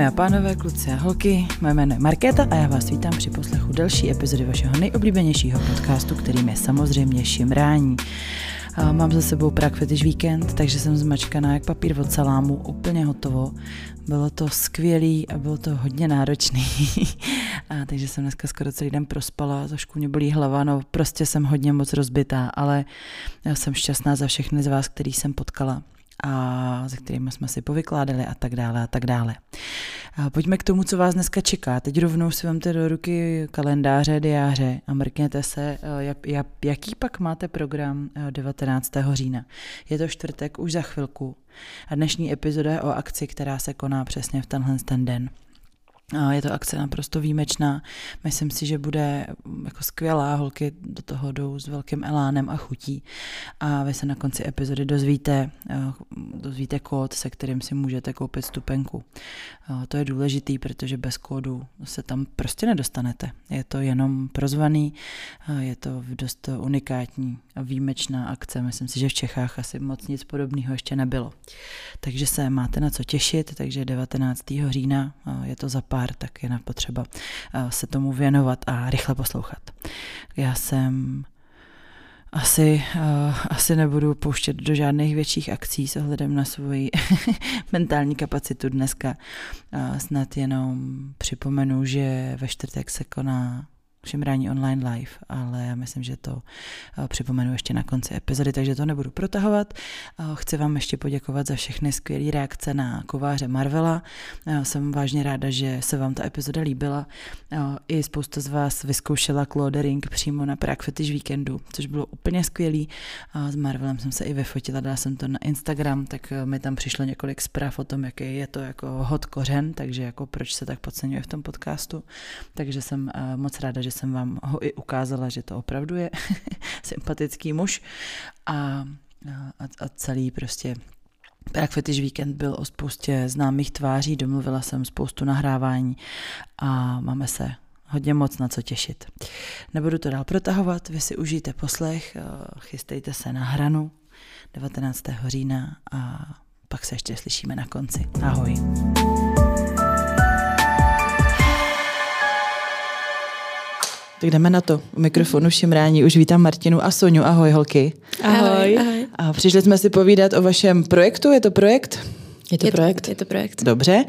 Dámy a pánové, kluci a holky, moje jméno je Markéta a já vás vítám při poslechu další epizody vašeho nejoblíbenějšího podcastu, kterým je samozřejmě Šimrání. A mám za sebou Prague Fetish Weekend, takže jsem zmačkaná jak papír od salámu, úplně hotovo. Bylo to skvělý a bylo to hodně náročný. a takže jsem dneska skoro celý den prospala, trošku mě bolí hlava, no prostě jsem hodně moc rozbitá, ale já jsem šťastná za všechny z vás, který jsem potkala a se kterými jsme si povykládali a tak dále a tak dále. A pojďme k tomu, co vás dneska čeká. Teď rovnou si vemte do ruky kalendáře, diáře a mrkněte se, jak, jaký pak máte program 19. října. Je to čtvrtek už za chvilku a dnešní epizoda je o akci, která se koná přesně v tenhle ten den. Je to akce naprosto výjimečná. Myslím si, že bude mm, jako skvělá. Holky do toho jdou s velkým elánem a chutí. A vy se na konci epizody dozvíte, eh, dozvíte kód, se kterým si můžete koupit stupenku. Eh, to je důležitý, protože bez kódu se tam prostě nedostanete. Je to jenom prozvaný, eh, je to dost unikátní a výjimečná akce. Myslím si, že v Čechách asi moc nic podobného ještě nebylo. Takže se máte na co těšit, takže 19. října je to za pár pár, tak je na potřeba eh, se tomu věnovat a rychle poslouchat. Já jsem asi, uh, asi nebudu pouštět do žádných větších akcí s ohledem na svoji mentální kapacitu dneska. Uh, snad jenom připomenu, že ve čtvrtek se koná Šimrání online live, ale já myslím, že to eh, připomenu ještě na konci epizody, takže to nebudu protahovat. Eh, chci vám ještě poděkovat za všechny skvělé reakce na kováře Marvela. Eh, jsem vážně ráda, že se vám ta epizoda líbila. I spousta z vás vyzkoušela Claudering přímo na Prague Fetish Weekendu, což bylo úplně skvělý. S Marvelem jsem se i vyfotila, dala jsem to na Instagram, tak mi tam přišlo několik zpráv o tom, jaký je to jako hot kořen, takže jako proč se tak podceňuje v tom podcastu. Takže jsem moc ráda, že že jsem vám ho i ukázala, že to opravdu je sympatický muž a, a, a celý prostě Prague Fetish Weekend byl o spoustě známých tváří, domluvila jsem spoustu nahrávání a máme se hodně moc na co těšit. Nebudu to dál protahovat, vy si užijte poslech, chystejte se na hranu 19. října a pak se ještě slyšíme na konci. Ahoj. Tak jdeme na to. U mikrofonu Šimrání už vítám Martinu a Soňu. Ahoj holky. Ahoj. Ahoj. A přišli jsme si povídat o vašem projektu. Je to projekt? Je to je projekt. To, je to projekt. Dobře,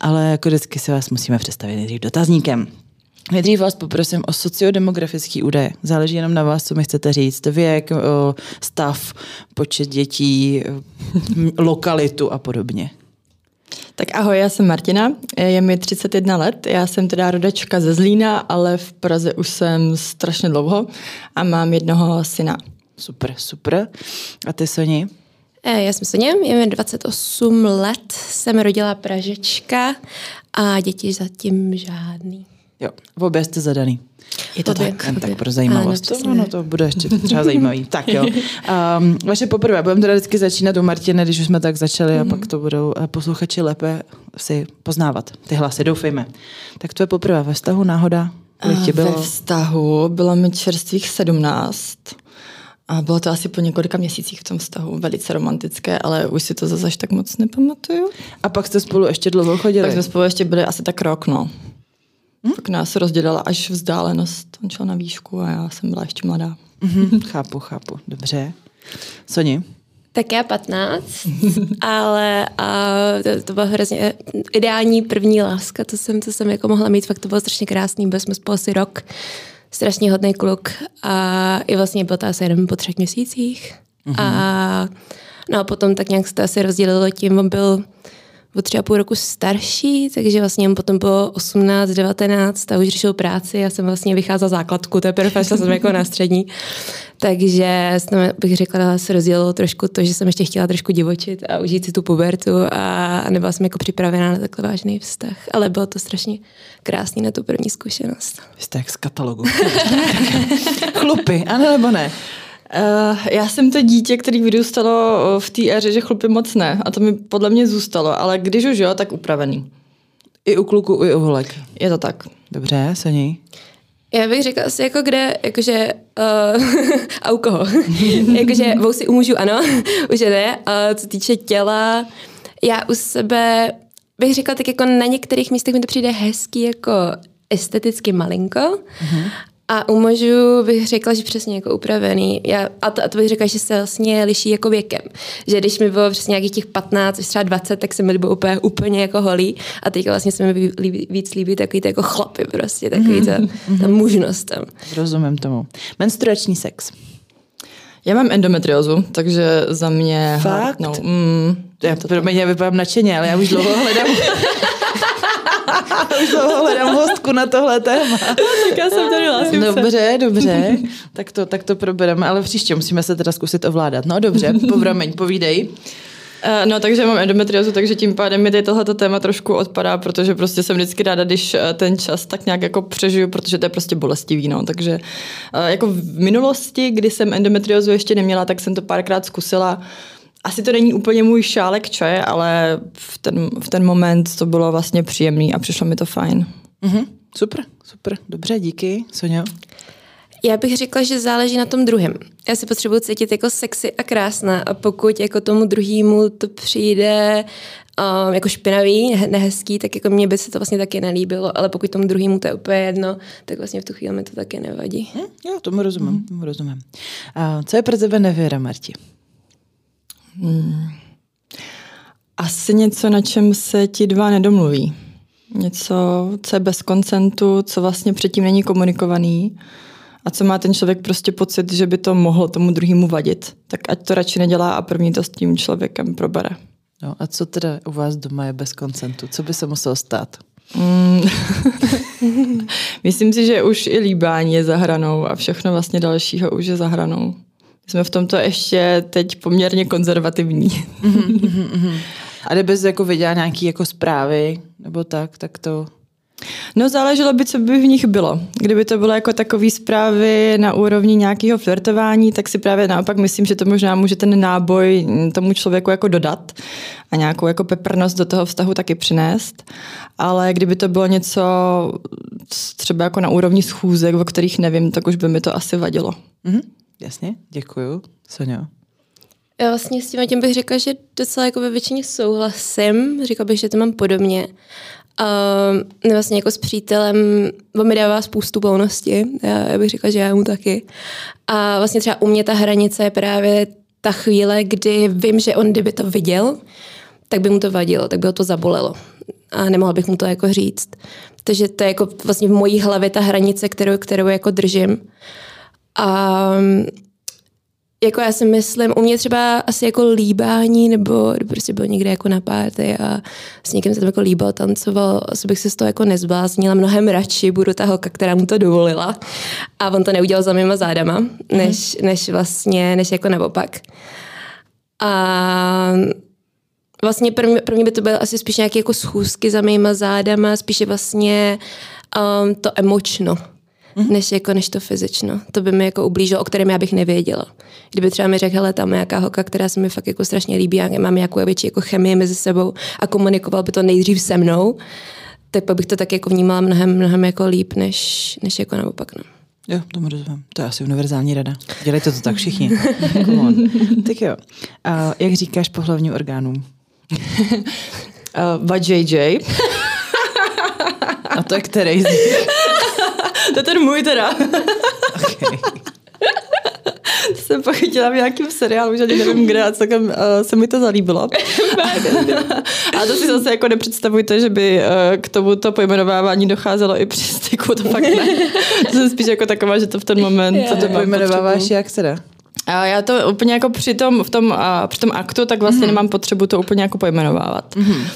ale jako vždycky se vás musíme představit nejdřív dotazníkem. Nejdřív vás poprosím o sociodemografický údaje. Záleží jenom na vás, co mi chcete říct. Věk, stav, počet dětí, lokalitu a podobně. Tak ahoj, já jsem Martina, je mi 31 let, já jsem teda rodačka ze Zlína, ale v Praze už jsem strašně dlouho a mám jednoho syna. Super, super. A ty, Soni? Eh, já jsem Soně, je mi 28 let, jsem rodila Pražečka a děti zatím žádný. Jo, v obě jste zadaný. Je to tak? Jen tak pro zajímavost. Ano, to, no, to bude ještě třeba zajímavý. tak jo. Um, vaše poprvé, budeme teda vždycky začínat u Martiny, když už jsme tak začali mm-hmm. a pak to budou eh, posluchači lépe si poznávat. Ty hlasy, doufejme. Tak to je poprvé ve vztahu, náhoda? Kolik ti bylo? Ve vztahu bylo mi čerstvých 17. A bylo to asi po několika měsících v tom vztahu velice romantické, ale už si to zase tak moc nepamatuju. A pak jste spolu ještě dlouho chodili? Tak jsme spolu ještě byli asi tak rok, no. Hmm? Pak nás rozdělila až vzdálenost. On šel na výšku a já jsem byla ještě mladá. Mm-hmm, chápu, chápu. Dobře. Soni? Tak já 15, ale a to, to byla hrozně ideální první láska, to jsem, to jsem jako mohla mít, fakt to bylo strašně krásný, byli jsme spolu asi rok, strašně hodný kluk a i vlastně byl to asi jenom po třech měsících. Mm-hmm. A no a potom tak nějak se to asi rozdělilo tím, on byl o tři a půl roku starší, takže vlastně potom bylo 18, 19 a už řešil práci, já jsem vlastně vycházela základku, teprve šla jsem jako na střední. Takže jsem, bych řekla, se rozdělilo trošku to, že jsem ještě chtěla trošku divočit a užít si tu pubertu a nebyla jsem jako připravená na takhle vážný vztah. Ale bylo to strašně krásný na tu první zkušenost. Jste jak z katalogu. Chlupy, ano nebo ne? Uh, já jsem to dítě, který vyrůstalo eh, v té éře, že chlupy moc ne. A to mi podle mě zůstalo. Ale když už jo, tak upravený. I u kluku, i u holek. Je to tak. Dobře, Soni? Já bych řekla asi jako kde, jakože, uh, a u koho? jakože vousy u mužů ano, už ne. A co týče těla, já u sebe bych řekla, tak jako na některých místech mi to přijde hezký jako esteticky malinko. Mm-hmm. A u mužů bych řekla, že přesně jako upravený. Já, a, to, a to bych řekla, že se vlastně liší jako věkem. Že když mi bylo přesně nějakých těch 15 až třeba 20, tak se mi bylo úplně, úplně jako holý. A teď vlastně se mi líbí, víc líbí takový ty jako chlapy prostě, takový ta, mm-hmm. ta mužnost tam. Rozumím tomu. Menstruační sex. Já mám endometriózu, takže za mě... Fakt? No, mm, já to pro mě vypadám nadšeně, ale já už dlouho hledám už hledám hostku na tohle téma. tak já jsem tady hlásím Dobře, se. dobře. tak to, tak to probereme, ale příště musíme se teda zkusit ovládat. No dobře, povrameň, povídej. Uh, no, takže mám endometriozu, takže tím pádem mi tohleto téma trošku odpadá, protože prostě jsem vždycky ráda, když uh, ten čas tak nějak jako přežiju, protože to je prostě bolestivý, no. Takže uh, jako v minulosti, kdy jsem endometriozu ještě neměla, tak jsem to párkrát zkusila. Asi to není úplně můj šálek čaje, ale v ten, v ten moment to bylo vlastně příjemný a přišlo mi to fajn. Mm-hmm. Super, super, dobře, díky. Sonio? Já bych řekla, že záleží na tom druhém. Já si potřebuji cítit jako sexy a krásná a pokud jako tomu druhému to přijde um, jako špinavý, nehezký, tak jako mně by se to vlastně taky nelíbilo, ale pokud tomu druhému to je úplně jedno, tak vlastně v tu chvíli mi to taky nevadí. Hm, jo, tomu rozumím, hm. tomu rozumím. A co je pro tebe nevěra, Marti? Hmm. Asi něco, na čem se ti dva nedomluví. Něco, co je bez koncentu, co vlastně předtím není komunikovaný a co má ten člověk prostě pocit, že by to mohlo tomu druhému vadit, tak ať to radši nedělá a první to s tím člověkem probere. No a co teda u vás doma je bez koncentu? Co by se muselo stát? Mm. Myslím si, že už i líbání je za hranou a všechno vlastně dalšího už je za hranou. Jsme v tomto ještě teď poměrně konzervativní. A kdybys jako viděla nějaký jako zprávy nebo tak, tak to No záleželo by, co by v nich bylo. Kdyby to bylo jako takové zprávy na úrovni nějakého flirtování, tak si právě naopak myslím, že to možná může ten náboj tomu člověku jako dodat a nějakou jako peprnost do toho vztahu taky přinést. Ale kdyby to bylo něco třeba jako na úrovni schůzek, o kterých nevím, tak už by mi to asi vadilo. Mm-hmm. Jasně, děkuju. Sonja? Já vlastně s tím, tím bych řekla, že docela jako ve většině souhlasím. Říkala bych, že to mám podobně. Uh, vlastně jako s přítelem, on mi dává spoustu volnosti, já, já bych řekla, že já mu taky. A vlastně třeba u mě ta hranice je právě ta chvíle, kdy vím, že on kdyby to viděl, tak by mu to vadilo, tak by ho to zabolelo. A nemohla bych mu to jako říct. Takže to je jako vlastně v mojí hlavě ta hranice, kterou, kterou jako držím. A jako já si myslím, u mě třeba asi jako líbání, nebo prostě byl někde jako na párty a s někým se tam jako líbal, tancoval, asi bych se z toho jako nezbláznila, mnohem radši budu ta holka, která mu to dovolila a on to neudělal za mýma zádama, než, mm. než vlastně, než jako naopak. A vlastně pro mě, pro mě by to bylo asi spíš nějaké jako schůzky za mýma zádama, spíše vlastně um, to emočno mm-hmm. než, jako, než to fyzično. To by mi jako ublížilo, o kterém já bych nevěděla. Kdyby třeba mi řekl, hele, tam je nějaká holka, která se mi fakt jako strašně líbí a mám nějakou větší jako chemii mezi sebou a komunikoval by to nejdřív se mnou, tak bych to tak jako vnímala mnohem, mnohem jako líp, než, než jako naopak. No. Jo, tomu rozumím. To je asi univerzální rada. Dělejte to tak všichni. tak jo. A jak říkáš pohlavním orgánům? uh, JJ. A to je který z nich? To je ten můj teda. okay. to jsem pak chtěla v nějakém seriálu, už ani nevím kde, a celkem uh, se mi to zalíbilo. a to si zase jako nepředstavujte, že by uh, k tomuto pojmenovávání docházelo i při styku, to fakt ne. to jsem spíš jako taková, že to v ten moment... Co to pojmenováváš jak teda? A já to úplně jako při tom, v tom, uh, při tom aktu, tak vlastně mm-hmm. nemám potřebu to úplně jako pojmenovávat. Mm-hmm.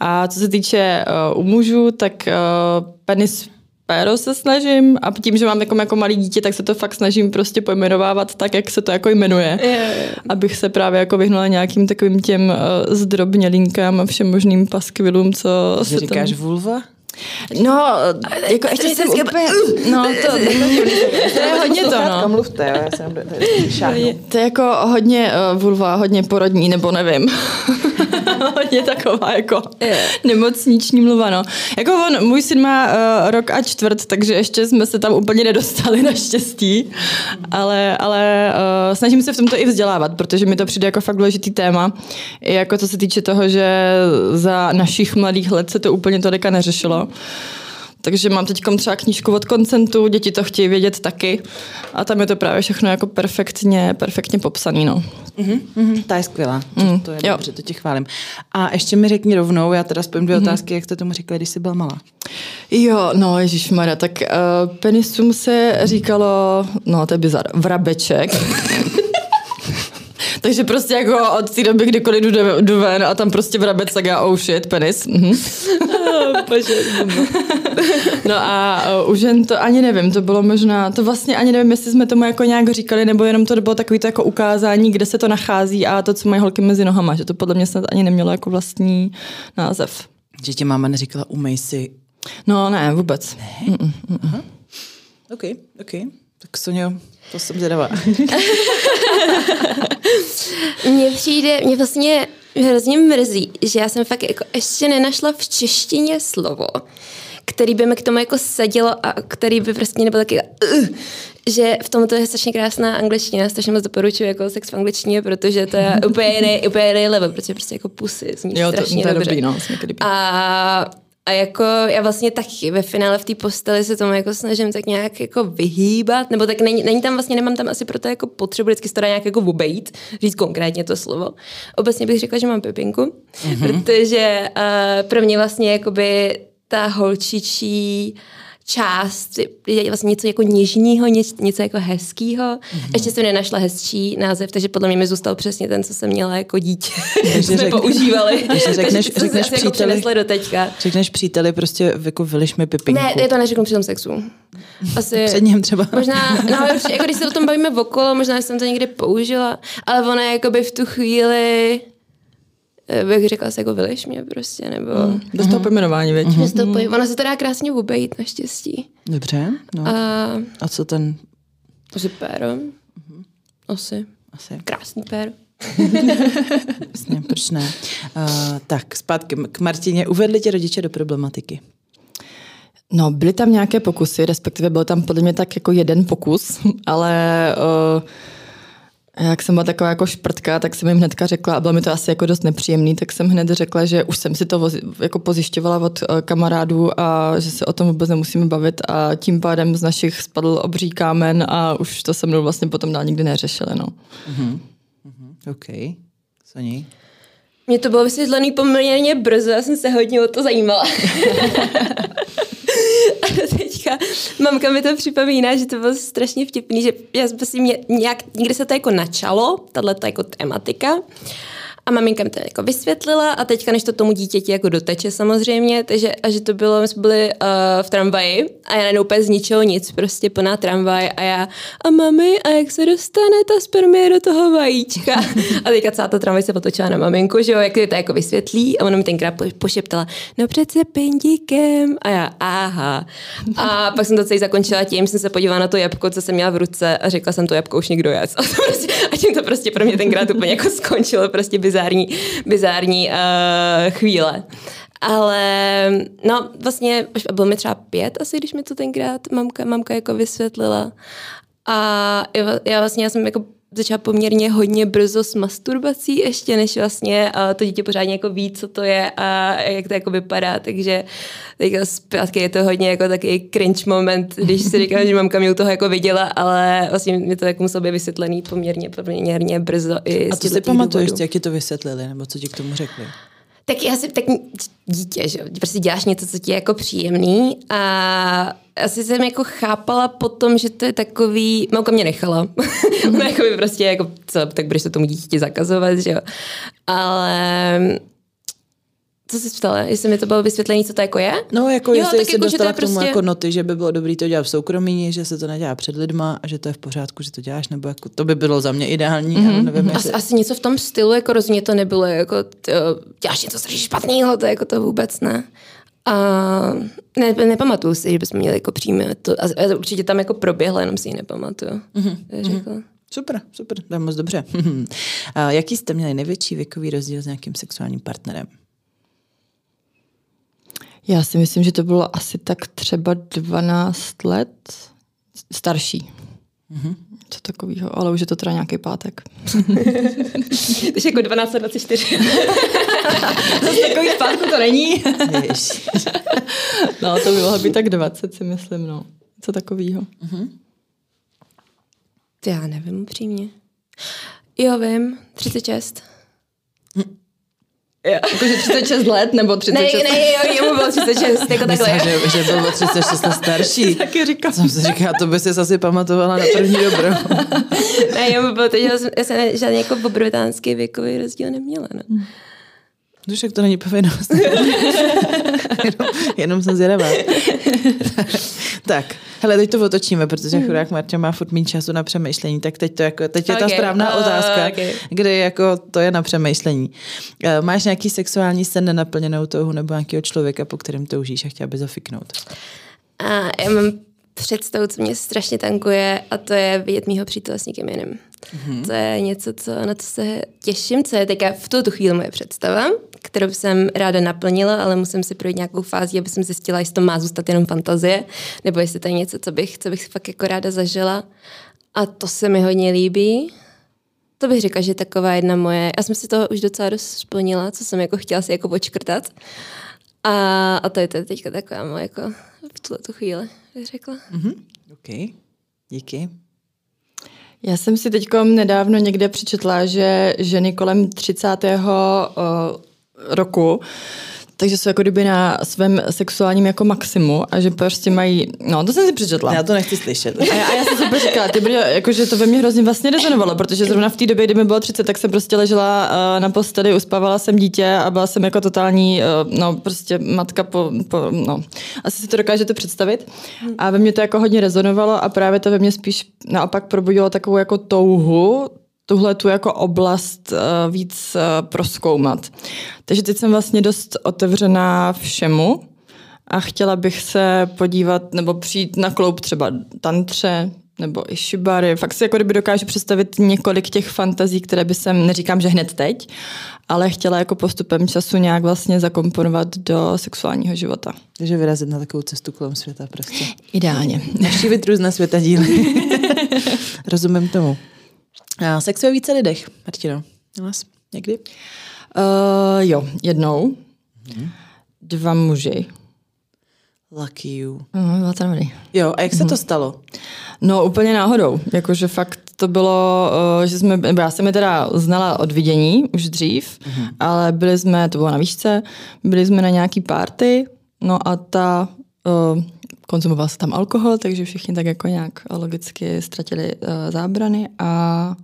A co se týče uh, u mužů, tak uh, penis péro se snažím a tím, že mám jako, jako malý dítě, tak se to fakt snažím prostě pojmenovávat tak, jak se to jako jmenuje. Je, je. Abych se právě jako vyhnula nějakým takovým těm uh, zdrobnělinkám a všem možným paskvilům, co Že se říkáš tam... vulva? No, jako ještě jsem úplně... No, to, to, je hodně to, no. Mluvte, jo, já jsem To je jako hodně uh, vulva, hodně porodní, nebo nevím. Hodně taková jako nemocniční mluva, no. Jako on, můj syn má uh, rok a čtvrt, takže ještě jsme se tam úplně nedostali naštěstí, ale, ale uh, snažím se v tomto i vzdělávat, protože mi to přijde jako fakt důležitý téma. I jako co se týče toho, že za našich mladých let se to úplně tolika neřešilo. Takže mám teď třeba knížku od koncentu, děti to chtějí vědět taky a tam je to právě všechno jako perfektně, perfektně popsaný. No. Mm-hmm, mm-hmm, ta je skvělá, to, mm, to je jo. dobře, to ti chválím. A ještě mi řekni rovnou, já teda spojím dvě mm-hmm. otázky, jak jste tomu říkali, když jsi byla malá. Jo, no Ježíš Mara, tak uh, penisům se říkalo, no to je bizar, vrabeček. Takže prostě jako od té doby, kdykoliv jdu, jdu ven a tam prostě vrabec, tak já oh shit, penis. Mhm. no a uh, už jen to ani nevím, to bylo možná, to vlastně ani nevím, jestli jsme tomu jako nějak říkali, nebo jenom to bylo takový to jako ukázání, kde se to nachází a to, co mají holky mezi nohama, že to podle mě snad ani nemělo jako vlastní název. Že tě máma neříkala, umej si. No ne, vůbec. Ne? Mm-mm. Aha. OK, OK. Tak Sonio, to jsem zvědavá. mně přijde, mě vlastně hrozně mrzí, že já jsem fakt jako ještě nenašla v češtině slovo, který by mi k tomu jako sedělo a který by prostě nebyl taky uh, že v tomto je strašně krásná angličtina, strašně moc doporučuji jako sex v angličtině, protože to je úplně jiný, úplně jiný level, protože prostě jako pusy zní jo, strašně to, to dobře. Dobrý, no, a a jako já vlastně taky ve finále v té posteli se tomu jako snažím tak nějak jako vyhýbat, nebo tak není, není tam vlastně, nemám tam asi pro to jako potřebu vždycky to nějak jako obejít, říct konkrétně to slovo. Obecně bych řekla, že mám pepinku, mm-hmm. protože uh, pro mě vlastně jakoby ta holčičí část, je vlastně něco jako něžního, něco jako hezkého. Mm-hmm. Ještě jsem nenašla hezčí název, takže podle mě mi zůstal přesně ten, co jsem měla jako dítě. Takže jsme řek, používali. Takže řekneš, takže řekneš jako příteli, jako do teďka. Řekneš příteli, prostě jako vyliš mi pipinku. Ne, je to neřeknu při tom sexu. Asi, Před ním třeba. Možná, no, jako když se o tom bavíme okolo, možná jsem to někde použila, ale ona jakoby v tu chvíli bych řekla se jako vyliš mě prostě, nebo... Mm. Bez toho pojmenování, věď? Mm. Bez toho poj- Ona se to dá krásně obejít, naštěstí. Dobře, no. A, a co ten... Asi péro. Mm. Asi. Asi. Krásný péro. Jasně, proč ne? Uh, tak, zpátky k Martině. Uvedli tě rodiče do problematiky? No, byly tam nějaké pokusy, respektive byl tam podle mě tak jako jeden pokus, ale uh, jak jsem byla taková jako šprtka, tak jsem jim hnedka řekla, a bylo mi to asi jako dost nepříjemný, tak jsem hned řekla, že už jsem si to vozi, jako pozjišťovala od uh, kamarádů a že se o tom vůbec nemusíme bavit a tím pádem z našich spadl obří kámen a už to se mnou vlastně potom dál nikdy neřešili. No. Mm-hmm. Mm-hmm. OK. Soni? Mně to bylo vysvětlené poměrně brzo, já jsem se hodně o to zajímala. teďka mamka mi to připomíná, že to bylo strašně vtipný, že já prostě mě nějak, někdy se to jako načalo, tahle jako tematika. A maminka mi to jako vysvětlila a teďka, než to tomu dítěti jako doteče samozřejmě, takže a že to bylo, my jsme byli uh, v tramvaji a já najednou úplně z ničeho nic, prostě plná tramvaj a já a mami, a jak se dostane ta spermie do toho vajíčka? A teďka celá ta tramvaj se otočila na maminku, že jo, jak to jako vysvětlí a ona mi tenkrát pošeptala, no přece pindíkem. A já, aha. A pak jsem to celý zakončila tím, jsem se podívala na to jabko, co jsem měla v ruce a řekla jsem to jabko už někdo jet. A, to prostě, a tím to prostě pro mě tenkrát úplně jako skončilo, prostě bizární, bizární uh, chvíle. Ale no vlastně, bylo mi třeba pět asi, když mi to tenkrát mamka, mamka jako vysvětlila. A já vlastně já jsem jako začala poměrně hodně brzo s masturbací ještě, než vlastně uh, to dítě pořádně jako ví, co to je a jak to jako vypadá, takže teďka zpátky je to hodně jako takový cringe moment, když si říkám, že mamka mě u toho jako viděla, ale vlastně mi to jako muselo být vysvětlený poměrně, poměrně brzo. I a co si pamatuješ, jak ti to vysvětlili, nebo co ti k tomu řekli? Tak já si, tak dítě, že prostě děláš něco, co ti je jako příjemný a asi jsem jako chápala potom, že to je takový, mamka mě nechala, ona jako by prostě jako, co, tak budeš to tomu dítěti zakazovat, že jo, ale co jsi ptala? Jestli mi to bylo vysvětlení, co to jako je? No, jako jo, jestli jsi jako, dostala k tomu prostě... jako noty, že by bylo dobré to dělat v soukromí, že se to nedělá před lidma a že to je v pořádku, že to děláš, nebo jako, to by bylo za mě ideální, mm-hmm. nevím, jestli... asi, asi, něco v tom stylu, jako rozhodně to nebylo, jako to, děláš něco strašně špatného, to jako to vůbec ne. A ne, nepamatuju si, že bychom měli jako přímě to, a, a určitě tam jako proběhla, jenom si ji nepamatuju. Mm-hmm. Řekla. Super, super, to je moc dobře. A jaký jste měli největší věkový rozdíl s nějakým sexuálním partnerem? Já si myslím, že to bylo asi tak třeba 12 let starší. Mm-hmm. Co takového, ale už je to teda nějaký pátek. Takže jako 12 let 24. Zase takový pátku to není. no, to by mohlo být tak 20, si myslím, no. Co takového. Mm-hmm. Já nevím upřímně. Jo, vím, 36. Jo. Jakože 36 let nebo 36 Ne, ne, jo, jemu bylo 36, jako takhle. Myslím, že, že byl o 36 let starší. Taky říkám. Jsem si říkala, to by si asi pamatovala na první dobro. ne, jemu bylo že já jsem, já jsem žádný jako obrovitánský věkový rozdíl neměla. No. Hmm. Však to není povinnost. jenom, jenom jsem zvědavá. tak, hele, teď to otočíme, protože hmm. chudák Marta má furt méně času na přemýšlení, tak teď, to jako, teď je okay. ta správná uh, otázka, okay. kde jako to je na přemýšlení. Uh, máš nějaký sexuální sen nenaplněnou touhu nebo nějakého člověka, po kterém toužíš a chtěla by zafiknout? A já mám představu, co mě strašně tankuje a to je vidět mýho přítele s někým jiným. Mm-hmm. To je něco, co, na co se těším, co je teďka v tuto chvíli moje představa, kterou jsem ráda naplnila, ale musím si projít nějakou fázi, aby jsem zjistila, jestli to má zůstat jenom fantazie, nebo jestli to je něco, co bych, co bych fakt jako ráda zažila. A to se mi hodně líbí. To bych řekla, že taková jedna moje, já jsem si toho už docela dost splnila, co jsem jako chtěla si jako počkrtat. A, a to je to teďka taková moje jako v tuhle tu chvíli, bych řekla. Mm-hmm. OK, díky. Já jsem si teď nedávno někde přečetla, že ženy kolem 30. roku takže jsou jako kdyby na svém sexuálním jako maximu a že prostě mají, no to jsem si přečetla. Já to nechci slyšet. A já, a já jsem si říkala, ty jako, že to ve mně hrozně vlastně rezonovalo, protože zrovna v té době, kdy mi bylo 30, tak jsem prostě ležela uh, na posteli, uspávala jsem dítě a byla jsem jako totální, uh, no prostě matka po, po, no, asi si to dokážete představit. A ve mně to jako hodně rezonovalo a právě to ve mně spíš naopak probudilo takovou jako touhu tuhle tu jako oblast uh, víc uh, proskoumat. Takže teď jsem vlastně dost otevřená všemu a chtěla bych se podívat nebo přijít na kloup třeba tantře nebo i šibary. Fakt si jako kdyby dokážu představit několik těch fantazí, které by jsem, neříkám, že hned teď, ale chtěla jako postupem času nějak vlastně zakomponovat do sexuálního života. Takže vyrazit na takovou cestu kolem světa prostě. Ideálně. Navštívit různé světa díly. Rozumím tomu. A sex ve více lidech, Martino. Nás někdy? Uh, jo, jednou. Mm-hmm. Dva muži. Lucky you. Byla to dobrý. Jo, a jak se mm-hmm. to stalo? No úplně náhodou. Jakože fakt to bylo, uh, že jsme, nebo já jsem je teda znala od vidění už dřív, mm-hmm. ale byli jsme, to bylo na výšce, byli jsme na nějaký party, no a ta uh, konzumoval se tam alkohol, takže všichni tak jako nějak logicky ztratili uh, zábrany a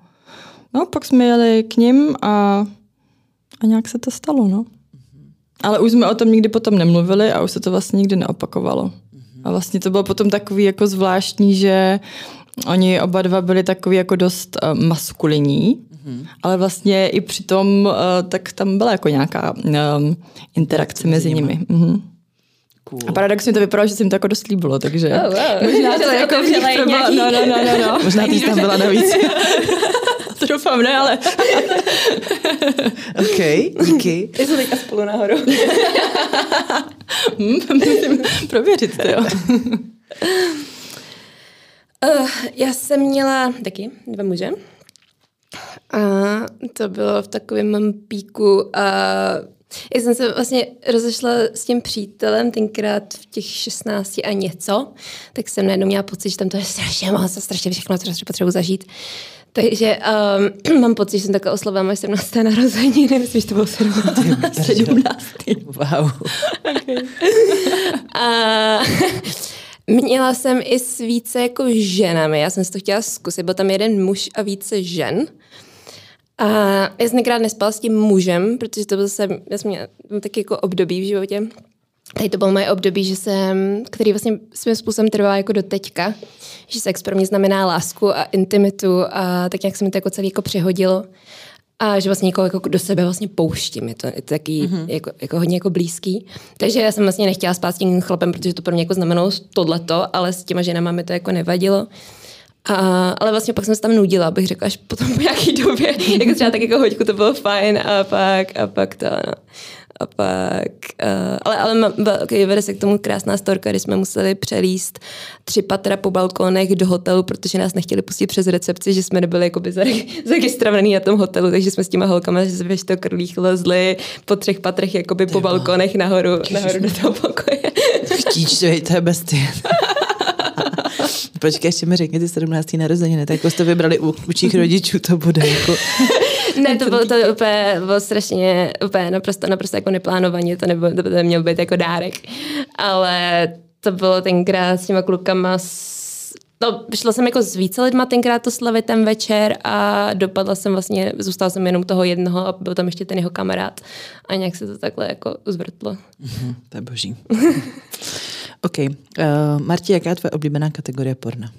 no pak jsme jeli k ním a, a nějak se to stalo, no. Ale už jsme o tom nikdy potom nemluvili a už se to vlastně nikdy neopakovalo. A vlastně to bylo potom takový jako zvláštní, že oni oba dva byli takový jako dost uh, maskulinní, mm-hmm. ale vlastně i přitom uh, tak tam byla jako nějaká um, interakce mezi nimi. Mm-hmm. Cool. A paradoxně to vypadalo, že se jim to jako dost líbilo, takže oh, wow. možná to jako v nich nějaký... no, no, no, no, no. možná ty tam byla navíc. to doufám, ne, ale... OK, díky. Jsou teďka spolu nahoru. Hmm, musím prověřit, to jo. Uh, já jsem měla taky dva muže. A to bylo v takovém píku a já jsem se vlastně rozešla s tím přítelem tenkrát v těch 16 a něco, tak jsem najednou měla pocit, že tam to je strašně moc a strašně všechno, co potřebuji zažít. Takže um, mám pocit, že jsem takhle oslavila moje 17. narozeniny, myslím, že to bylo 17. 17. Wow. okay. a měla jsem i s více jako ženami, já jsem si to chtěla zkusit, byl tam jeden muž a více žen. A já jsem nekrát nespala s tím mužem, protože to byl zase, já jsem měla taky jako období v životě. Tady to bylo moje období, že jsem, který vlastně svým způsobem trval jako do teďka, že sex pro mě znamená lásku a intimitu a tak nějak se mi to jako celý jako přehodilo a že vlastně někoho jako do sebe vlastně pouštím. Je to, je to taky mm-hmm. jako, jako hodně jako blízký. Takže já jsem vlastně nechtěla spát s tím chlapem, protože to pro mě jako znamenalo tohleto, ale s těma ženama mi to jako nevadilo. A, ale vlastně pak jsem se tam nudila, abych řekla, až potom po nějaký době, jako třeba tak jako hoďku to bylo fajn a pak, a pak to, no. A pak, uh, ale, ale okay, vede se k tomu krásná storka, kdy jsme museli přelíst tři patra po balkónech do hotelu, protože nás nechtěli pustit přes recepci, že jsme nebyli jakoby zaregistrovaný na tom hotelu, takže jsme s těma holkama, že se to krlích lezli po třech patrech jakoby po balkónech nahoru, nahoru do toho pokoje. Chtíč, to je bestie. Počkej, ještě mi řekni ty 17. narozeniny, tak jako jste vybrali u učích rodičů, to bude jako... ne, to bylo, to úplně, bylo strašně, úplně naprosto, naprosto jako neplánovaně, to, nebylo, to měl být jako dárek. Ale to bylo tenkrát s těma klukama s No, šla jsem jako s více lidma tenkrát to slavit ten večer a dopadla jsem vlastně, zůstala jsem jenom toho jednoho a byl tam ještě ten jeho kamarád a nějak se to takhle jako zvrtlo. Mm-hmm, to je boží. OK. Uh, Marti, jaká je tvoje oblíbená kategorie porna?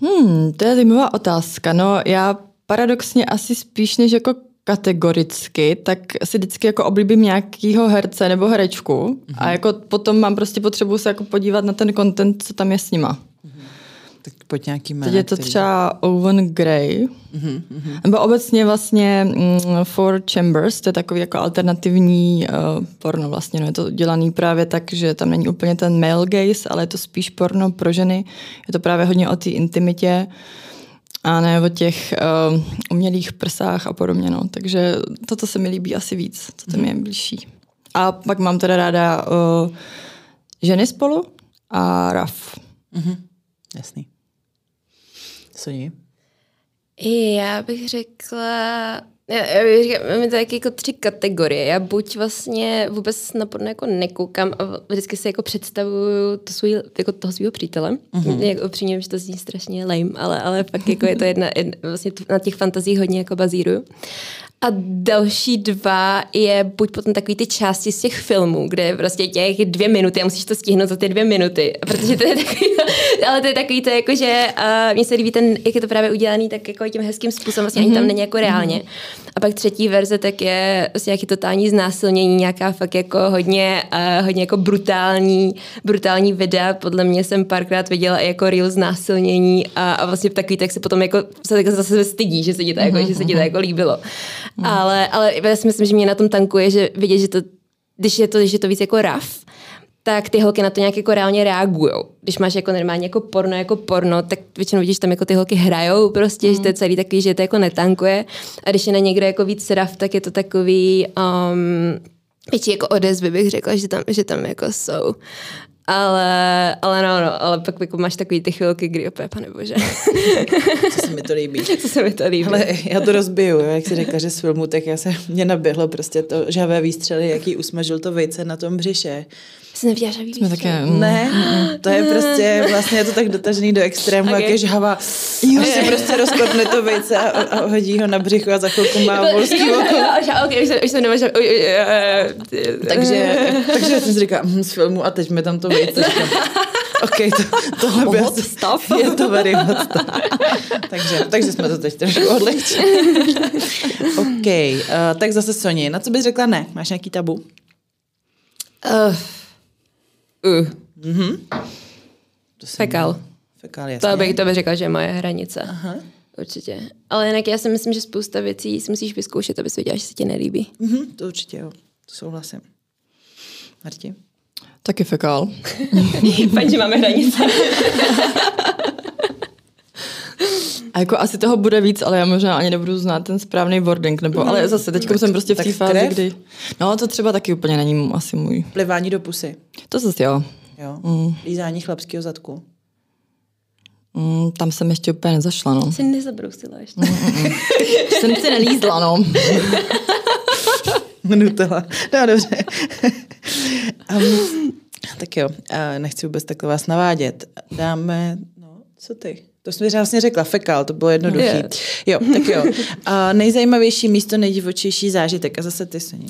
Hmm, to je zajímavá otázka. No, já paradoxně asi spíš než jako kategoricky, tak si vždycky jako oblíbím nějakýho herce nebo herečku mm-hmm. a jako potom mám prostě potřebu se jako podívat na ten content, co tam je s nima. Mm-hmm. Tak pojď nějaký jména, Teď je to který... třeba Owen Gray, mm-hmm. nebo obecně vlastně mm, Four Chambers, to je takový jako alternativní uh, porno vlastně, no je to dělaný právě tak, že tam není úplně ten male gaze, ale je to spíš porno pro ženy, je to právě hodně o té intimitě, a ne o těch uh, umělých prsách a podobně. No. Takže toto se mi líbí asi víc, to mi je blížší. A pak mám teda ráda uh, ženy spolu a RAF. Mm-hmm. Jasný. Soni? Já bych řekla já, já říkám, máme taky jako tři kategorie. Já buď vlastně vůbec na porno jako nekoukám a vždycky si jako představuju to svůj, jako toho svého přítele. Mm-hmm. Jak upřímně, že to zní strašně lame, ale, ale fakt jako je to jedna, jedna vlastně na těch fantazích hodně jako bazíruju. A další dva je buď potom takový ty části z těch filmů, kde prostě těch dvě minuty a musíš to stihnout za ty dvě minuty. Protože to je takový, ale to je takový to jako, že uh, mně se líbí ten, jak je to právě udělaný, tak jako tím hezkým způsobem, vlastně mm-hmm. ani tam mhm. není jako reálně. A pak třetí verze, tak je vlastně nějaký totální znásilnění, nějaká fakt jako hodně, uh, hodně jako brutální, brutální videa. Podle mě jsem párkrát viděla i jako real znásilnění a, a vlastně takový, tak se potom jako se tak zase stydí, že se ti to, jako, mm-hmm. že se ti to mhm. jako líbilo. Mm. Ale, ale já si myslím, že mě na tom tankuje, že vidět, že to, když je to, když je to víc jako raf, tak ty holky na to nějak jako reálně reagují. Když máš jako normálně jako porno jako porno, tak většinou vidíš tam jako ty holky hrajou prostě, mm. že to je celý takový, že to jako netankuje. A když je na někde jako víc raf, tak je to takový um, větší jako odezvy bych řekla, že tam, že tam jako jsou. Ale, ale no, no, ale pak jako máš takový ty chvilky, kdy opět, pane bože. Co se mi to líbí. Co se mi to líbí. Ale já to rozbiju, jo, jak si řekla, že z filmu, tak já se, mě naběhlo prostě to žhavé výstřely, jaký usmažil to vejce na tom břiše. Jsi neviděla žhavý Jsme také, mm, ne, to je prostě, vlastně je to tak dotažený do extrému, okay. jak je žhava. Jo, si prostě rozkopne to vejce a, a, hodí ho na břichu a za chvilku má volský oko. Ok, už, už jsem nemá takže, takže jsem si říkala, hm, z filmu a teď mi tam to vejce. OK, to, tohle by hot stuff. Je to very hot stuff. takže, takže jsme to teď trošku odlehčili. OK, uh, tak zase Soni, na co bys řekla ne? Máš nějaký tabu? Uh, Uh. Mm-hmm. To Fekal. Fekal, jasně. To bych, to bych řekla, že je moje hranice. Aha. Určitě. Ale jinak já si myslím, že spousta věcí si musíš vyzkoušet, abys věděla, že se ti nelíbí. Mm-hmm, to určitě jo. To souhlasím. Marti? Taky fekal. Fajn, že máme hranice. A jako asi toho bude víc, ale já možná ani nebudu znát ten správný wording, nebo, mm. ale zase teď jsem prostě v té fázi, krev? kdy... No to třeba taky úplně není asi můj. Plivání do pusy. To zase jo. Jo. Mm. Lízání chlapského zadku. Mm, tam jsem ještě úplně nezašla, no. Jsi nezabrousila ještě. Mm, mm, mm. jsem si nelízla, no. Nutella. No, dobře. um, tak jo, nechci vůbec takhle vás navádět. Dáme, no, co ty? To jsem vlastně řekla, fekal, to bylo jednoduchý. Yeah. Jo, tak jo. A nejzajímavější místo, nejdivočejší zážitek. A zase ty, Soně.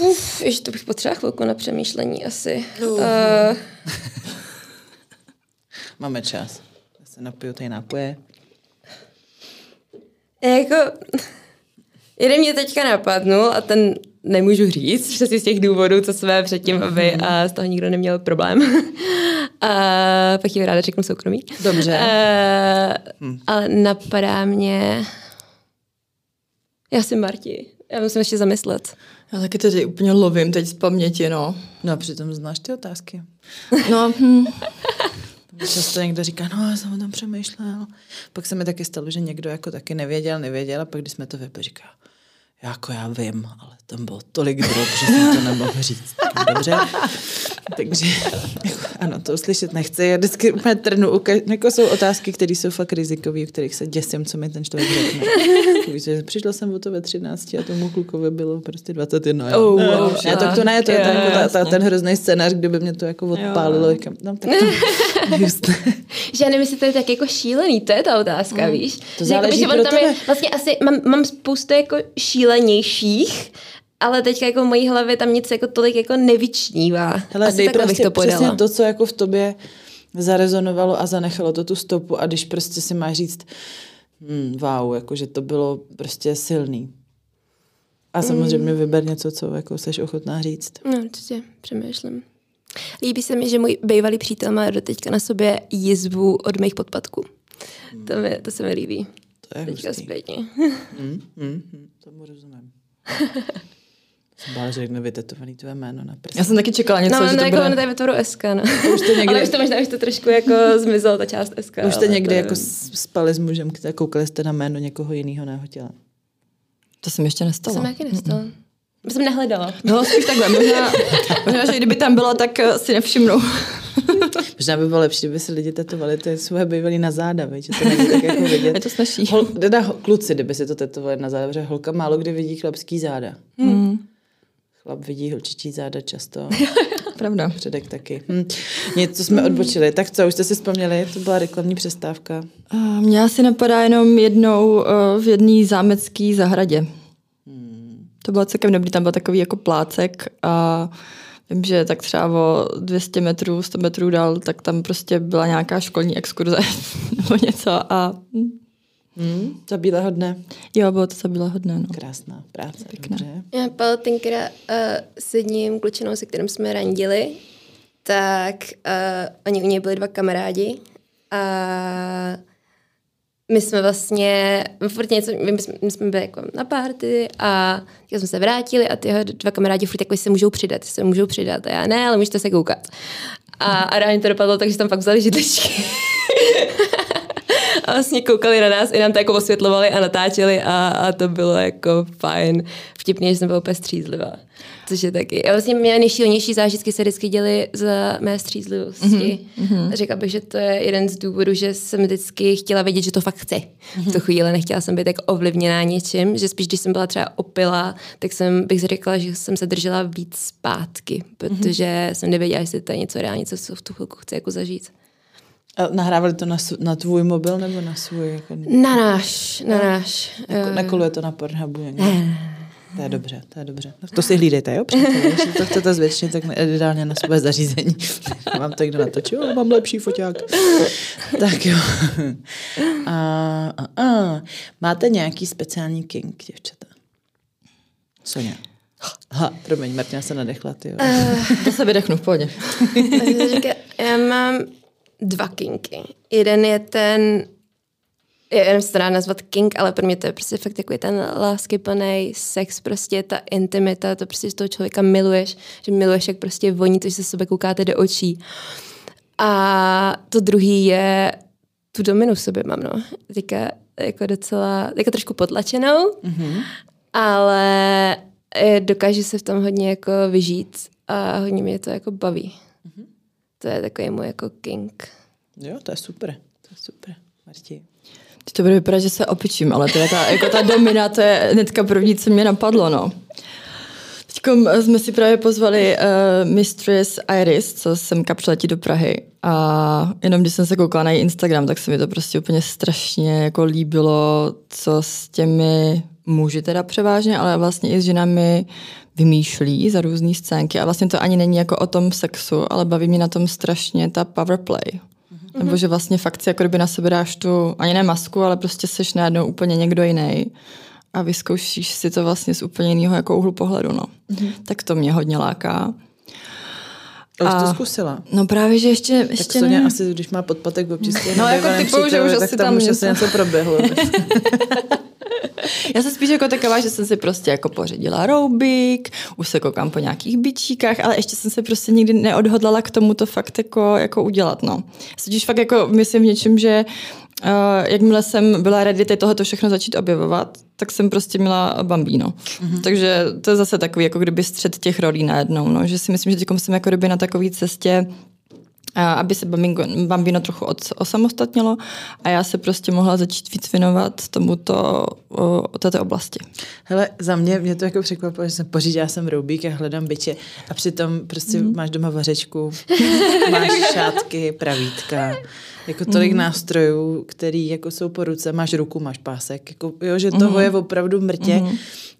Uf, ještě to bych potřebovala chvilku na přemýšlení asi. Uh. Uh. Máme čas. Já se napiju tady nápoje. Jako, jeden mě teďka napadnul a ten nemůžu říct, přesně z těch důvodů, co jsme předtím, aby a z toho nikdo neměl problém. a pak ti ráda řeknu soukromí. Dobře. Uh, hmm. Ale napadá mě... Já jsem Marti. Já musím ještě zamyslet. Já taky tedy úplně lovím teď z paměti, no. No a přitom znáš ty otázky. No, hm. Často někdo říká, no já jsem o tom přemýšlel. Pak se mi taky stalo, že někdo jako taky nevěděl, nevěděl a pak když jsme to vypili, říká, jako já vím, ale tam bylo tolik drog, že jsem to nemohl říct. Tak dobře. Takže jako, ano, to uslyšet nechci. Já vždycky úplně trnu. Jako jsou otázky, které jsou fakt rizikové, u kterých se děsím, co mi ten člověk řekne. Víš, přišla jsem o to ve 13 a tomu klukovi bylo prostě 21. Oh, wow, ne, to, to ne, to je ten, ta, ta, ten hrozný scénář, kdyby mě to jako odpálilo. Říkám, no, tak to, just. že já nevím, jestli to je tak jako šílený, to je ta otázka, mm. víš? To záleží že, jako, že tam je, vlastně asi mám, mám spoustu jako šílenějších, ale teďka jako v mojí hlavě tam nic jako tolik jako nevyčnívá. Hele, Asi takhle prostě bych to podala. Přesně to, co jako v tobě zarezonovalo a zanechalo to tu stopu a když prostě si máš říct hmm, wow, jako že to bylo prostě silný. A samozřejmě mm. vyber něco, co jako seš ochotná říct. No, určitě, přemýšlím. Líbí se mi, že můj bývalý přítel má do teďka na sobě jizvu od mých podpadků. Mm. To, mi, to se mi líbí. To je teďka hustý. zpětně. Mm, mm, tomu rozumím. Jsem bála, že řekne vytetovaný tvé jméno na prstě. Já jsem taky čekala něco, no, že no, to jako bude... ono tady ve tvoru SK, no. Už to někdy... ale už to možná už to trošku jako zmizelo, ta část SK. Už jste někdy to... jako spali s mužem, koukali jste na jméno někoho jiného na jeho těle? To se mi ještě nestalo. To jsem taky nestalo. Mm-mm. Jsem nehledala. No, spíš takhle. Možná, možná, že kdyby tam bylo, tak eh, si nevšimnu. Možná by bylo lepší, kdyby si lidi tetovali ty svoje bývalý na záda, víš, že to není tak jako vidět. Je to snažší. Hol, teda kluci, kdyby si to tetovali na záda, protože holka málo kdy vidí chlapský záda. Hmm. Chlap vidí holčičí záda často. Pravda. Předek taky. Hm. Něco jsme odbočili. Tak co, už jste si vzpomněli? To byla reklamní přestávka. Uh, Mně asi napadá jenom jednou uh, v jedné zámecké zahradě. To bylo celkem dobrý, tam byl takový jako plácek a vím, že tak třeba o 200 metrů, 100 metrů dál, tak tam prostě byla nějaká školní exkurze nebo něco a Hmm, za bílého dne. Jo, bylo to za bílého dne. No. Krásná práce. Pěkná. Dobře. Já pal tenkrát uh, s jedním klučinou, se kterým jsme randili, tak uh, oni u něj byli dva kamarádi a my jsme vlastně, furt něco, my jsme, my jsme byli jako na párty a jsme se vrátili a ty dva kamarádi furt jako se můžou přidat, se můžou přidat a já ne, ale můžete se koukat. A, a reálně to dopadlo tak, že tam pak vzali židličky. a vlastně koukali na nás, i nám to jako osvětlovali a natáčeli a, a to bylo jako fajn. Vtipně, že jsem byla úplně střízlivá. Což je taky. Já vlastně mě nejšílenější zážitky se vždycky děly za mé střízlivosti. Mm-hmm. Řekla bych, že to je jeden z důvodů, že jsem vždycky chtěla vědět, že to fakt chci. Mm-hmm. V tu chvíli nechtěla jsem být tak ovlivněná něčím, že spíš, když jsem byla třeba opila, tak jsem bych řekla, že jsem se držela víc zpátky, protože mm-hmm. jsem nevěděla, jestli to je něco reálně, co v tu chvilku chci jako zažít. A nahrávali to na, na tvůj mobil nebo na svůj? Jako... Na náš, na náš. Jako, nekoluje to na Pornhubu? Ne. To je dobře, to je dobře. To si hlídejte, jo, přátelé? Když to chcete zvětšit, tak ideálně na své zařízení. mám to někdo natočil, jo, mám lepší foťák. tak jo. A, a, a. Máte nějaký speciální king, děvčata? Sonja. Ha, promiň, Martina se nadechla, ty jo. Uh, to se vydechnu v pohodě. já mám dva kinky. Jeden je ten, já nevím, se to dá nazvat king, ale pro mě to je prostě fakt takový ten láskyplný sex, prostě ta intimita, to prostě z toho člověka miluješ, že miluješ, jak prostě voní, to, že se sebe koukáte do očí. A to druhý je, tu dominu v sobě mám, no. Teďka jako docela, jako trošku potlačenou, mm-hmm. ale dokáže se v tom hodně jako vyžít a hodně mě to jako baví. To je takový můj jako king. Jo, to je super. To je super. Marti. Teď to bude vypadat, že se opičím, ale teda ta, jako ta domina, to je hnedka první, co mě napadlo, no. Teď jsme si právě pozvali uh, Mistress Iris, co semka přiletí do Prahy. A jenom když jsem se koukala na její Instagram, tak se mi to prostě úplně strašně jako líbilo, co s těmi muži teda převážně, ale vlastně i s ženami vymýšlí za různé scénky. A vlastně to ani není jako o tom sexu, ale baví mě na tom strašně ta power play. Mm-hmm. Nebo že vlastně fakt si jako kdyby na sebe dáš tu, ani ne masku, ale prostě seš najednou úplně někdo jiný a vyzkoušíš si to vlastně z úplně jiného jako úhlu pohledu. No. Mm-hmm. Tak to mě hodně láká. A už to zkusila? No právě, že ještě, ještě tak Soně asi, když má podpatek občistě, no, jako typu, že už asi tam, tam už něco. asi něco proběhlo. Já jsem spíš jako taková, že jsem si prostě jako pořídila roubik, už se koukám po nějakých bičíkách, ale ještě jsem se prostě nikdy neodhodlala k tomu to fakt jako, jako udělat, no. Já fakt jako myslím v něčem, že uh, jakmile jsem byla ready tohoto všechno začít objevovat, tak jsem prostě měla bambíno. Mm-hmm. Takže to je zase takový, jako kdyby střed těch rolí najednou, no. že si myslím, že teď jsem jako kdyby na takové cestě, aby se bambino, bambino trochu od, osamostatnilo a já se prostě mohla začít víc věnovat tomuto, o, této oblasti. Hele, za mě, mě to jako překvapilo, že jsem pořídila jsem roubík a hledám byče a přitom prostě mm. máš doma vařečku, máš šátky, pravítka, jako tolik mm. nástrojů, který jako jsou po ruce, máš ruku, máš pásek, jako, jo, že toho mm. je opravdu mrtě. Mm.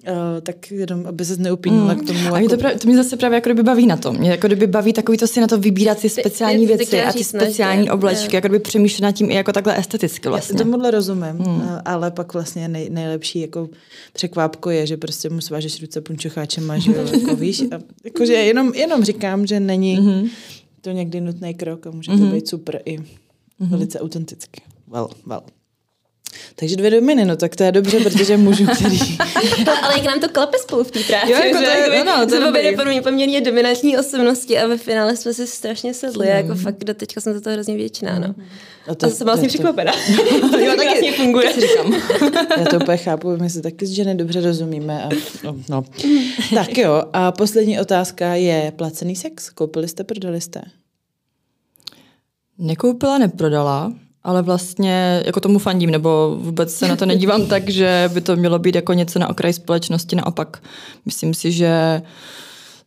Uh, tak jenom, aby se neupínula mm. k tomu. A mě jako... to, to mě zase právě jako kdyby baví na tom. Mě jako kdyby baví takový to si na to vybírat ty speciální ty, věci a ty speciální ne, oblečky, jako kdyby přemýšlet nad tím i jako takhle esteticky vlastně. Já tomuhle rozumím, mm. ale pak vlastně nej, nejlepší jako překvápko je, že prostě mu svážeš ruce punčocháčem a že jako víš. A, jakože jenom, jenom říkám, že není mm-hmm. to někdy nutný krok a může to mm-hmm. být super i mm-hmm. velice autenticky. Well, well. Takže dvě dominy, no tak to je dobře, protože můžu, který... ale jak nám to klepe spolu v té práci, jo, jako to, je, no, to jsme byli poměrně dominantní osobnosti a ve finále jsme si strašně sedli. Mm. Jako fakt do teďka jsem za to hrozně věčná, no. A, to, a jsem vlastně překvapená. To, jo, taky vlastně funguje. Si říkám. Já to úplně chápu, my se taky s ženy dobře rozumíme. A, no, no. tak jo, a poslední otázka je placený sex. Koupili jste, prodali jste? Nekoupila, neprodala ale vlastně jako tomu fandím, nebo vůbec se na to nedívám tak, že by to mělo být jako něco na okraj společnosti, naopak. Myslím si, že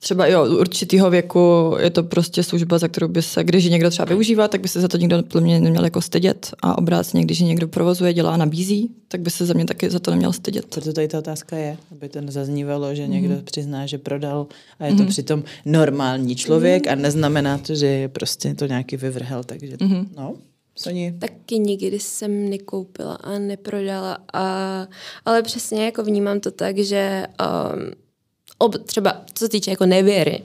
třeba jo, u určitého věku je to prostě služba, za kterou by se, když ji někdo třeba využívá, tak by se za to nikdo pro mě neměl jako stydět a obráceně, když ji někdo provozuje, dělá, nabízí, tak by se za mě taky za to neměl stydět. Proto tady ta otázka je, aby to nezaznívalo, že někdo mm. přizná, že prodal a je to mm. přitom normální člověk mm. a neznamená to, že je prostě to nějaký vyvrhel, takže mm. no. Soni. Taky nikdy jsem nekoupila a neprodala, a, ale přesně jako vnímám to tak, že um, ob, třeba co se týče jako nevěry,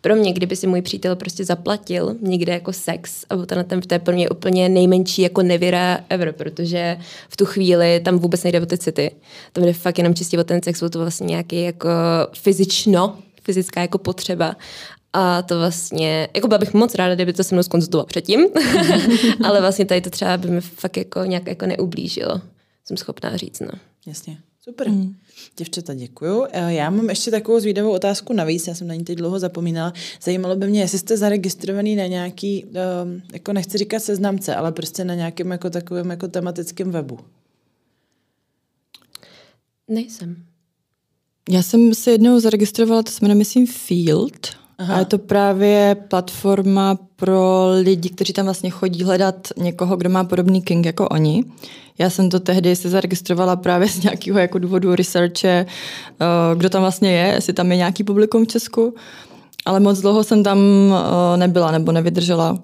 pro mě, kdyby si můj přítel prostě zaplatil někde jako sex, a to, na ten, to je pro mě úplně nejmenší jako nevěra ever, protože v tu chvíli tam vůbec nejde o ty city. Tam jde fakt jenom čistě o ten sex, to vlastně nějaký jako fyzično, fyzická jako potřeba. A to vlastně, jako byla bych moc ráda, kdyby to se mnou skonzultoval předtím, ale vlastně tady to třeba by mi fakt jako nějak jako neublížilo. Jsem schopná říct, no. Jasně. Super. Mm. Děvčata, děkuju. Eh, já mám ještě takovou zvídavou otázku navíc, já jsem na ní teď dlouho zapomínala. Zajímalo by mě, jestli jste zaregistrovaný na nějaký, um, jako nechci říkat seznamce, ale prostě na nějakém jako takovém jako tematickém webu. Nejsem. Já jsem se jednou zaregistrovala, to se jmenuje, myslím, Field. Aha. A je to právě platforma pro lidi, kteří tam vlastně chodí hledat někoho, kdo má podobný king jako oni. Já jsem to tehdy se zaregistrovala právě z nějakého jako důvodu researche, eh, kdo tam vlastně je, jestli tam je nějaký publikum v Česku. Ale moc dlouho jsem tam eh, nebyla nebo nevydržela.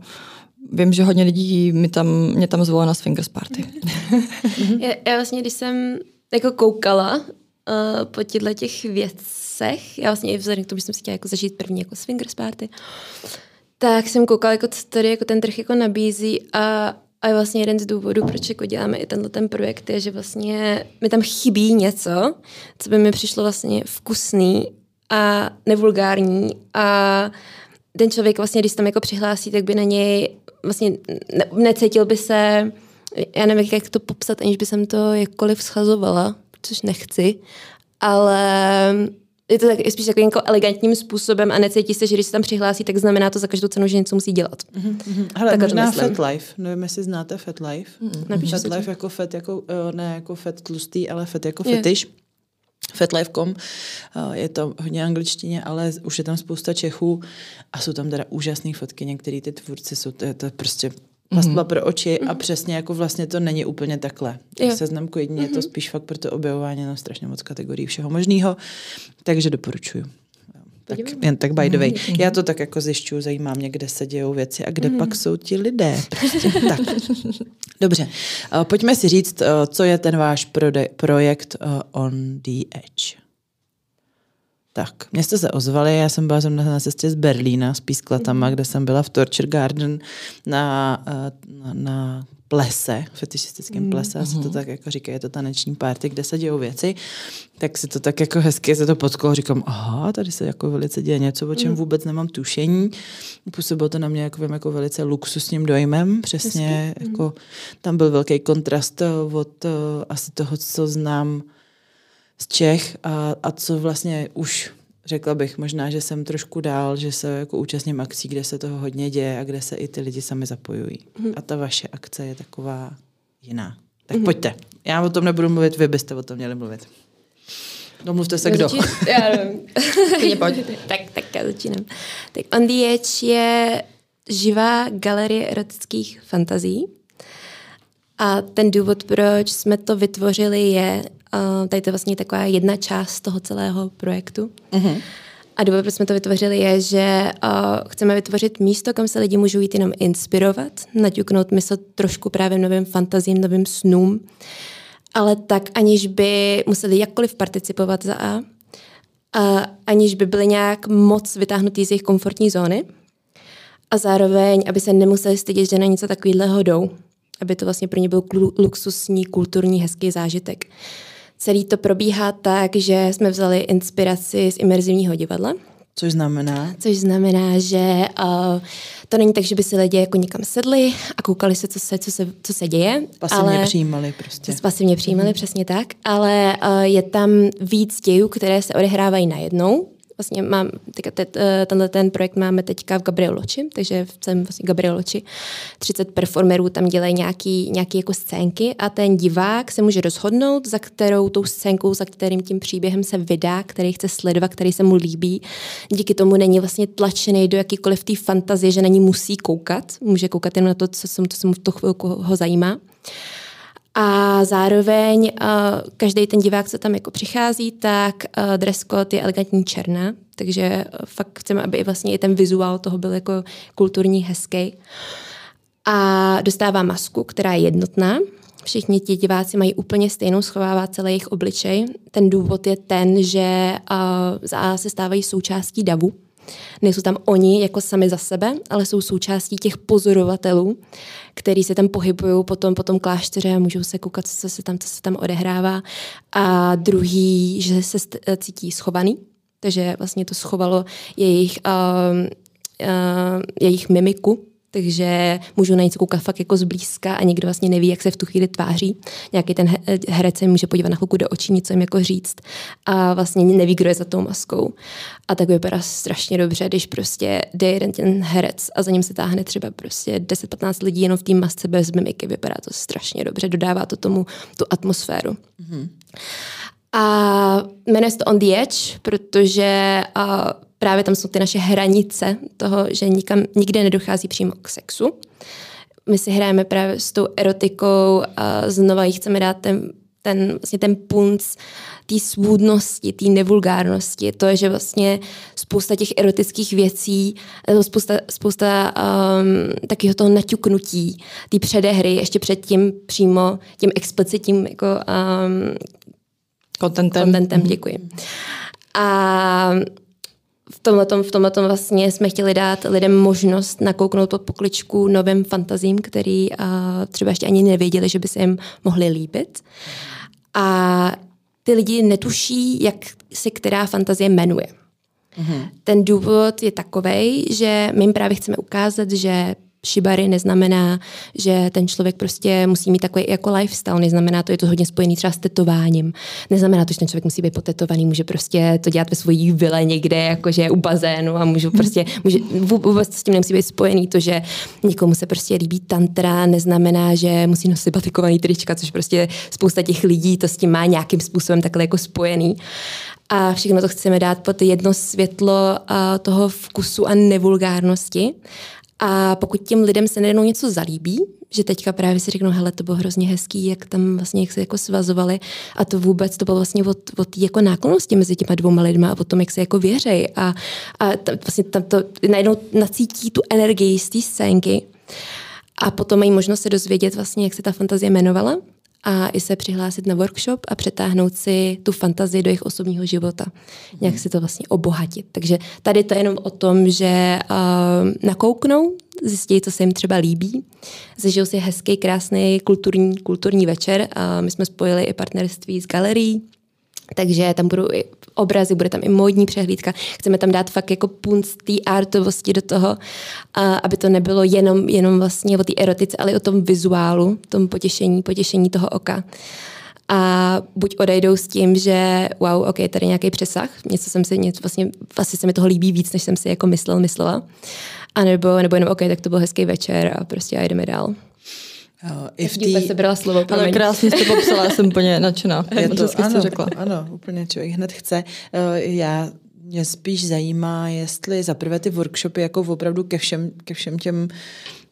Vím, že hodně lidí mi tam, mě tam zvolilo na Swingers Party. já, já vlastně, když jsem jako koukala uh, po těchto těch věcech, já vlastně i vzhledem k tomu, že jsem si chtěla jako zažít první jako Swingers Party, tak jsem koukala, jako co tady jako ten trh jako nabízí a a vlastně jeden z důvodů, proč jako děláme i tenhle ten projekt, je, že vlastně mi tam chybí něco, co by mi přišlo vlastně vkusný a nevulgární a ten člověk vlastně, když tam jako přihlásí, tak by na něj vlastně ne, necítil by se, já nevím, jak to popsat, aniž by jsem to jakkoliv schazovala, což nechci, ale je to tak, spíš takovým jako elegantním způsobem a necítí se, že když se tam přihlásí, tak znamená to za každou cenu, že něco musí dělat. Mm-hmm. Hele, tak možná Fat Life, nevím, jestli znáte Fat Life. Mm-hmm. Fat Life jako fat, jako, eh, ne jako fat tlustý, ale fat jako fetiš. Fatlife.com, eh, je to hodně angličtině, ale už je tam spousta Čechů a jsou tam teda úžasné fotky, některý ty tvůrci jsou, to, je to prostě pastla mm-hmm. pro oči a mhm. přesně jako vlastně to není úplně takhle. Seznamku jedině mm-hmm. je to mhm. spíš fakt pro to objevování na strašně moc kategorií všeho možného, takže doporučuju. Tak, jen tak by the way. Mm-hmm. Já to tak jako zjišťuju, zajímá mě, kde se dějou věci a kde mm-hmm. pak jsou ti lidé. Prostě tak. Dobře, uh, pojďme si říct, uh, co je ten váš prode- projekt uh, On the Edge. Tak, mě jste se ozvali, já jsem byla jsem na cestě z Berlína s Písklatama, mm. kde jsem byla v Torture Garden na, eh, na, na plese, fetišistickém mm. plese, asi to mhm. tak jako říkají, je to taneční party, kde se dějou věci, tak si to tak jako hezky se to potkalo, říkám, aha, tady se jako velice děje něco, o čem mm. vůbec nemám tušení. Působilo to na mě jako, vím, jako velice luxusním dojmem, přesně, Hezky. jako tam byl velký kontrast od uh, asi toho, co znám z Čech a, a co vlastně už řekla bych možná, že jsem trošku dál, že se jako účastním akcí, kde se toho hodně děje a kde se i ty lidi sami zapojují. Mm. A ta vaše akce je taková jiná. Tak mm. pojďte. Já o tom nebudu mluvit, vy byste o tom měli mluvit. Domluvte se, kdo. Já nevím. pojď. tak, tak já začínám. Tak On the Edge je živá galerie erotických fantazí. A ten důvod, proč jsme to vytvořili, je, Uh, tady to je vlastně taková jedna část toho celého projektu. Uh-huh. A důvod, proč jsme to vytvořili, je, že uh, chceme vytvořit místo, kam se lidi můžou jít jenom inspirovat, naťuknout mysl trošku právě novým fantazím, novým snům, ale tak, aniž by museli jakkoliv participovat za A, a aniž by byli nějak moc vytáhnutý z jejich komfortní zóny a zároveň, aby se nemuseli stydět, že na něco takového jdou, aby to vlastně pro ně byl luxusní, kulturní, hezký zážitek. Celý to probíhá tak, že jsme vzali inspiraci z imerzivního divadla. Což znamená? Což znamená, že uh, to není tak, že by si lidi jako někam sedli a koukali se, co se, co se, co se děje. Pasivně ale, přijímali prostě. Pasivně přijímali, mm-hmm. přesně tak. Ale uh, je tam víc dějů, které se odehrávají najednou vlastně mám, teďka, te, eh, tenhle ten projekt máme teďka v Gabrioloči, takže v celém vlastně Gabrioloči 30 performerů tam dělají nějaký, nějaký jako scénky a ten divák se může rozhodnout, za kterou tou scénkou, za kterým tím příběhem se vydá, který chce sledovat, který se mu líbí. Díky tomu není vlastně tlačený do jakýkoliv té fantazie, že na ní musí koukat, může koukat jen na to, co se, co mu v tu chvilku ho zajímá. A zároveň uh, každý ten divák, co tam jako přichází, tak uh, dress code je elegantní černá, takže uh, fakt chceme, aby vlastně i ten vizuál toho byl jako kulturní, hezký. A dostává masku, která je jednotná. Všichni ti diváci mají úplně stejnou, schovává celý jejich obličej. Ten důvod je ten, že uh, se stávají součástí davu, Nejsou tam oni jako sami za sebe, ale jsou součástí těch pozorovatelů, který se tam pohybují potom po tom klášteře a můžou se koukat, co se tam, co se tam odehrává. A druhý, že se cítí schovaný, takže vlastně to schovalo jejich, uh, uh, jejich mimiku, takže můžu na něco koukat fakt jako zblízka a někdo vlastně neví, jak se v tu chvíli tváří. Nějaký ten herec se může podívat na chvilku do očí, něco jim jako říct a vlastně neví, kdo je za tou maskou. A tak vypadá strašně dobře, když prostě jde jeden ten herec a za ním se táhne třeba prostě 10-15 lidí jenom v té masce bez mimiky. Vypadá to strašně dobře, dodává to tomu tu atmosféru. Mm-hmm. A jmenuje se to On the Edge, protože uh, právě tam jsou ty naše hranice toho, že nikam, nikde nedochází přímo k sexu. My si hrajeme právě s tou erotikou a znova jí chceme dát ten, ten, vlastně ten punc té svůdnosti, té nevulgárnosti. To je, že vlastně spousta těch erotických věcí, spousta, spousta um, takového toho naťuknutí, té předehry, ještě před tím přímo tím explicitním jako, um, contentem. contentem. Děkuji. A v tomhle, v tomhle vlastně jsme chtěli dát lidem možnost nakouknout pod pokličku novým fantazím, který uh, třeba ještě ani nevěděli, že by se jim mohli líbit. A ty lidi netuší, jak se která fantazie jmenuje. Mm-hmm. Ten důvod je takový, že my jim právě chceme ukázat, že šibary neznamená, že ten člověk prostě musí mít takový jako lifestyle, neznamená to, je to hodně spojený třeba s tetováním, neznamená to, že ten člověk musí být potetovaný, může prostě to dělat ve svojí vile někde, jakože u bazénu a můžu prostě, může, vůbec s tím nemusí být spojený to, že někomu se prostě líbí tantra, neznamená, že musí nosit batikovaný trička, což prostě spousta těch lidí to s tím má nějakým způsobem takhle jako spojený. A všechno to chceme dát pod jedno světlo toho vkusu a nevulgárnosti. A pokud těm lidem se najednou něco zalíbí, že teďka právě si řeknou, hele, to bylo hrozně hezký, jak tam vlastně jak se jako svazovali a to vůbec, to bylo vlastně od, od jako náklonosti mezi těma dvouma lidma a o tom, jak se jako věřej. A, a tam, vlastně tam to najednou nacítí tu energii z té scénky a potom mají možnost se dozvědět vlastně, jak se ta fantazie jmenovala a i se přihlásit na workshop a přetáhnout si tu fantazii do jejich osobního života. Nějak si to vlastně obohatit. Takže tady to je jenom o tom, že uh, nakouknou, zjistí, co se jim třeba líbí, zažijou si hezký, krásný kulturní, kulturní večer. A my jsme spojili i partnerství s galerií, takže tam budou i obrazy, bude tam i módní přehlídka. Chceme tam dát fakt jako punc té artovosti do toho, a aby to nebylo jenom, jenom vlastně o té erotice, ale i o tom vizuálu, tom potěšení, potěšení toho oka. A buď odejdou s tím, že wow, ok, tady nějaký přesah, něco jsem si, něco vlastně, asi se mi toho líbí víc, než jsem si jako myslel, myslela. A nebo, nebo jenom ok, tak to byl hezký večer a prostě a jdeme dál. Jo, I v tý... se brala slovo, promiň. Ale krásně jste popsala, já jsem úplně nadšená. Je to, to ano, řekla. ano, úplně člověk hned chce. Eh, já mě spíš zajímá, jestli za prvé ty workshopy jako opravdu ke všem, ke všem těm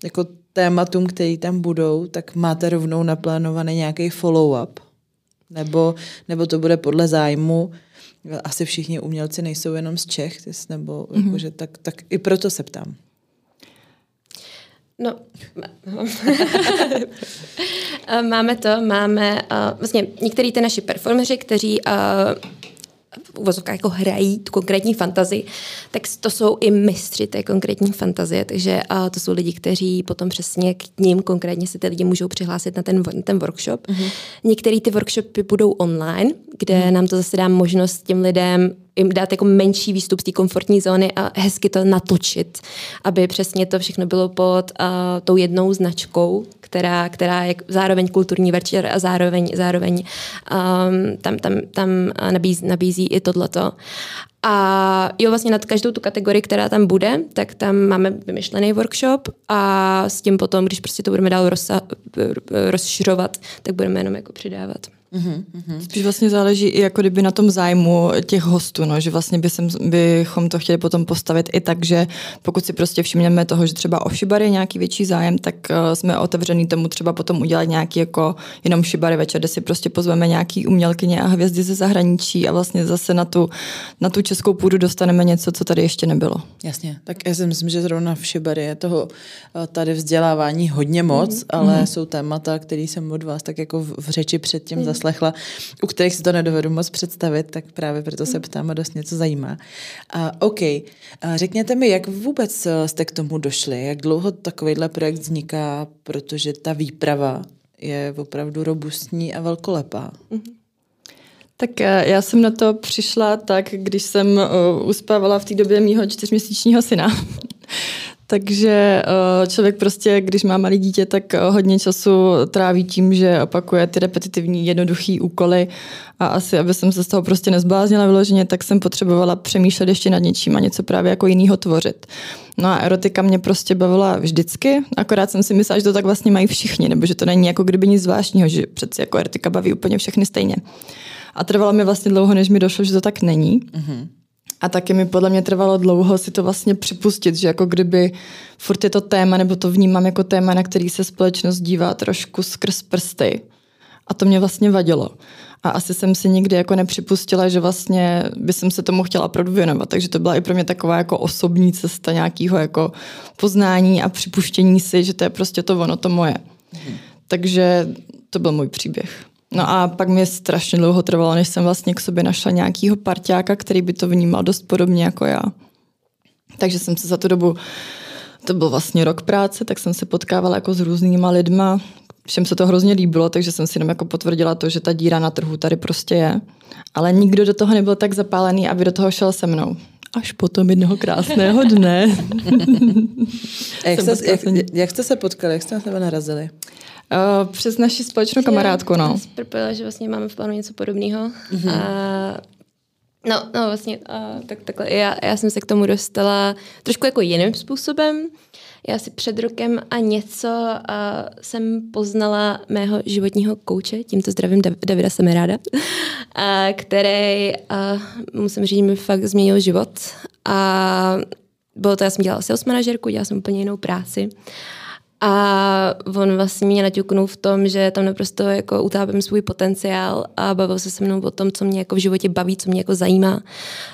jako tématům, které tam budou, tak máte rovnou naplánovaný nějaký follow-up? Nebo, nebo to bude podle zájmu? Asi všichni umělci nejsou jenom z Čech, nebo mm-hmm. jakože, tak, tak i proto se ptám. No, máme to, máme uh, vlastně některý ty naši performeři, kteří uh, v uvozovkách jako hrají tu konkrétní fantazii, tak to jsou i mistři té konkrétní fantazie, takže uh, to jsou lidi, kteří potom přesně k ním konkrétně se ty lidi můžou přihlásit na ten, ten workshop. Mm-hmm. Některé ty workshopy budou online, kde mm-hmm. nám to zase dá možnost těm lidem jim dát jako menší výstup z té komfortní zóny a hezky to natočit, aby přesně to všechno bylo pod uh, tou jednou značkou, která, která je zároveň kulturní večer a zároveň, zároveň um, tam, tam, tam nabízí, nabízí i tohleto. A jo, vlastně nad každou tu kategorii, která tam bude, tak tam máme vymyšlený workshop a s tím potom, když prostě to budeme dál rozsa- rozšiřovat, tak budeme jenom jako přidávat. Mm-hmm. Spíš vlastně záleží i jako kdyby na tom zájmu těch hostů, no, že vlastně by sem, bychom to chtěli potom postavit i tak, že pokud si prostě všimneme toho, že třeba o šibary je nějaký větší zájem, tak uh, jsme otevřený tomu třeba potom udělat nějaký jako jenom šibary večer, kde si prostě pozveme nějaký umělkyně a hvězdy ze zahraničí a vlastně zase na tu, na tu českou půdu dostaneme něco, co tady ještě nebylo. Jasně, tak já si myslím, že zrovna v šibary je toho eh, tady vzdělávání hodně moc, mm-hmm. ale mm-hmm. jsou témata, které jsem od vás tak jako v řeči předtím mm-hmm zaslechla, u kterých si to nedovedu moc představit, tak právě proto se ptám a dost něco zajímá. A, OK, a řekněte mi, jak vůbec eh, jste k tomu došli? Jak dlouho takovýhle projekt vzniká, protože ta výprava je opravdu robustní a velkolepá? Mm-hmm. Tak eh, já jsem na to přišla tak, když jsem uh, uspávala v té době mýho čtyřměsíčního syna. Takže eh, člověk prostě, když má malé dítě, tak eh, hodně času tráví tím, že opakuje ty repetitivní, jednoduché úkoly a asi, aby jsem se z toho prostě nezbláznila vyloženě, tak jsem potřebovala přemýšlet ještě nad něčím a něco právě jako jinýho tvořit. No a erotika mě prostě bavila vždycky, akorát jsem si myslela, že to tak vlastně mají všichni, nebo že to není jako kdyby nic zvláštního, že přeci jako erotika baví úplně všechny stejně. A trvalo mi vlastně dlouho, než mi došlo, že to tak není. Mm-hmm. A taky mi podle mě trvalo dlouho si to vlastně připustit, že jako kdyby furt je to téma, nebo to vnímám jako téma, na který se společnost dívá trošku skrz prsty. A to mě vlastně vadilo. A asi jsem si nikdy jako nepřipustila, že vlastně by jsem se tomu chtěla opravdu věnovat. Takže to byla i pro mě taková jako osobní cesta nějakého jako poznání a připuštění si, že to je prostě to ono, to moje. Mhm. Takže to byl můj příběh. No a pak mě strašně dlouho trvalo, než jsem vlastně k sobě našla nějakýho parťáka, který by to vnímal dost podobně jako já. Takže jsem se za tu dobu, to byl vlastně rok práce, tak jsem se potkávala jako s různýma lidma, všem se to hrozně líbilo, takže jsem si jenom jako potvrdila to, že ta díra na trhu tady prostě je. Ale nikdo do toho nebyl tak zapálený, aby do toho šel se mnou. Až potom jednoho krásného dne. jak, jste, jak, jak jste se potkali, jak jste na sebe narazili? Uh, přes naši společnou kamarádku, no. Propila, že vlastně máme v plánu něco podobného. Mm-hmm. A No, no vlastně, uh, tak, takhle. Já, já jsem se k tomu dostala trošku jako jiným způsobem. Já si před rokem a něco uh, jsem poznala mého životního kouče, tímto zdravím Dav- Davida Semeráda, uh, který, uh, musím říct, mi fakt změnil život. A bylo to, já jsem dělala sales manažerku, dělala jsem úplně jinou práci. A on vlastně mě naťuknul v tom, že tam naprosto jako utápím svůj potenciál a bavil se se mnou o tom, co mě jako v životě baví, co mě jako zajímá.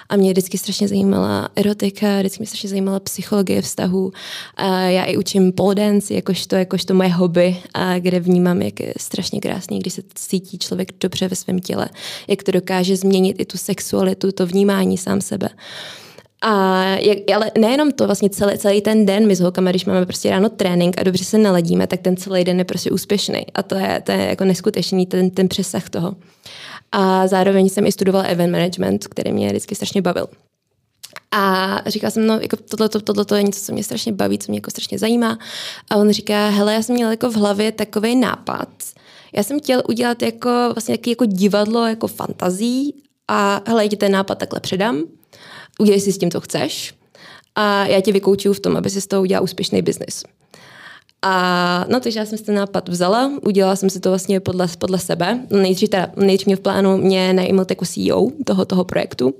A mě vždycky strašně zajímala erotika, vždycky mě strašně zajímala psychologie vztahu. A já i učím pole dance, jakožto, jakožto moje hobby, a kde vnímám, jak je strašně krásný, když se cítí člověk dobře ve svém těle, jak to dokáže změnit i tu sexualitu, to vnímání sám sebe. A jak, ale nejenom to, vlastně celý, celý ten den my s holkama, když máme prostě ráno trénink a dobře se naladíme, tak ten celý den je prostě úspěšný. A to je, to je jako neskutečný, ten, ten přesah toho. A zároveň jsem i studovala event management, který mě vždycky strašně bavil. A říkala jsem, no, jako tohle, tohle, tohle je něco, co mě strašně baví, co mě jako strašně zajímá. A on říká, hele, já jsem měla jako v hlavě takový nápad. Já jsem chtěl udělat jako vlastně jako divadlo, jako fantazí a hele, ti ten nápad takhle předám udělej si s tím, co chceš a já tě vykoučuju v tom, aby si z toho udělal úspěšný biznis. A no, takže já jsem si ten nápad vzala, udělala jsem si to vlastně podle, podle sebe. Nejdřív, teda, nejdřív mě v plánu mě najmout jako CEO toho, toho projektu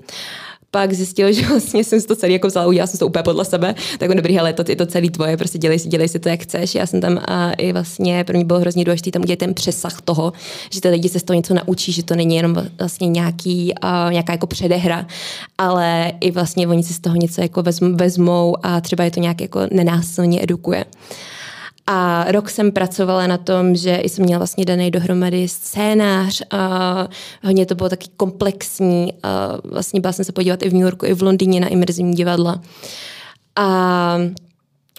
pak zjistil, že vlastně jsem si to celý jako vzala, udělala jsem to úplně podle sebe, tak on dobrý, hele, to je to celý tvoje, prostě dělej si, dělej si to, jak chceš. Já jsem tam a i vlastně pro mě bylo hrozně důležité tam udělat ten přesah toho, že ty lidi se z toho něco naučí, že to není jenom vlastně nějaký, uh, nějaká jako předehra, ale i vlastně oni si z toho něco jako vezmou a třeba je to nějak jako nenásilně edukuje. A rok jsem pracovala na tom, že jsem měla vlastně daný dohromady scénář a hodně to bylo taky komplexní. A vlastně byla jsem se podívat i v New Yorku, i v Londýně na imerzivní divadla. A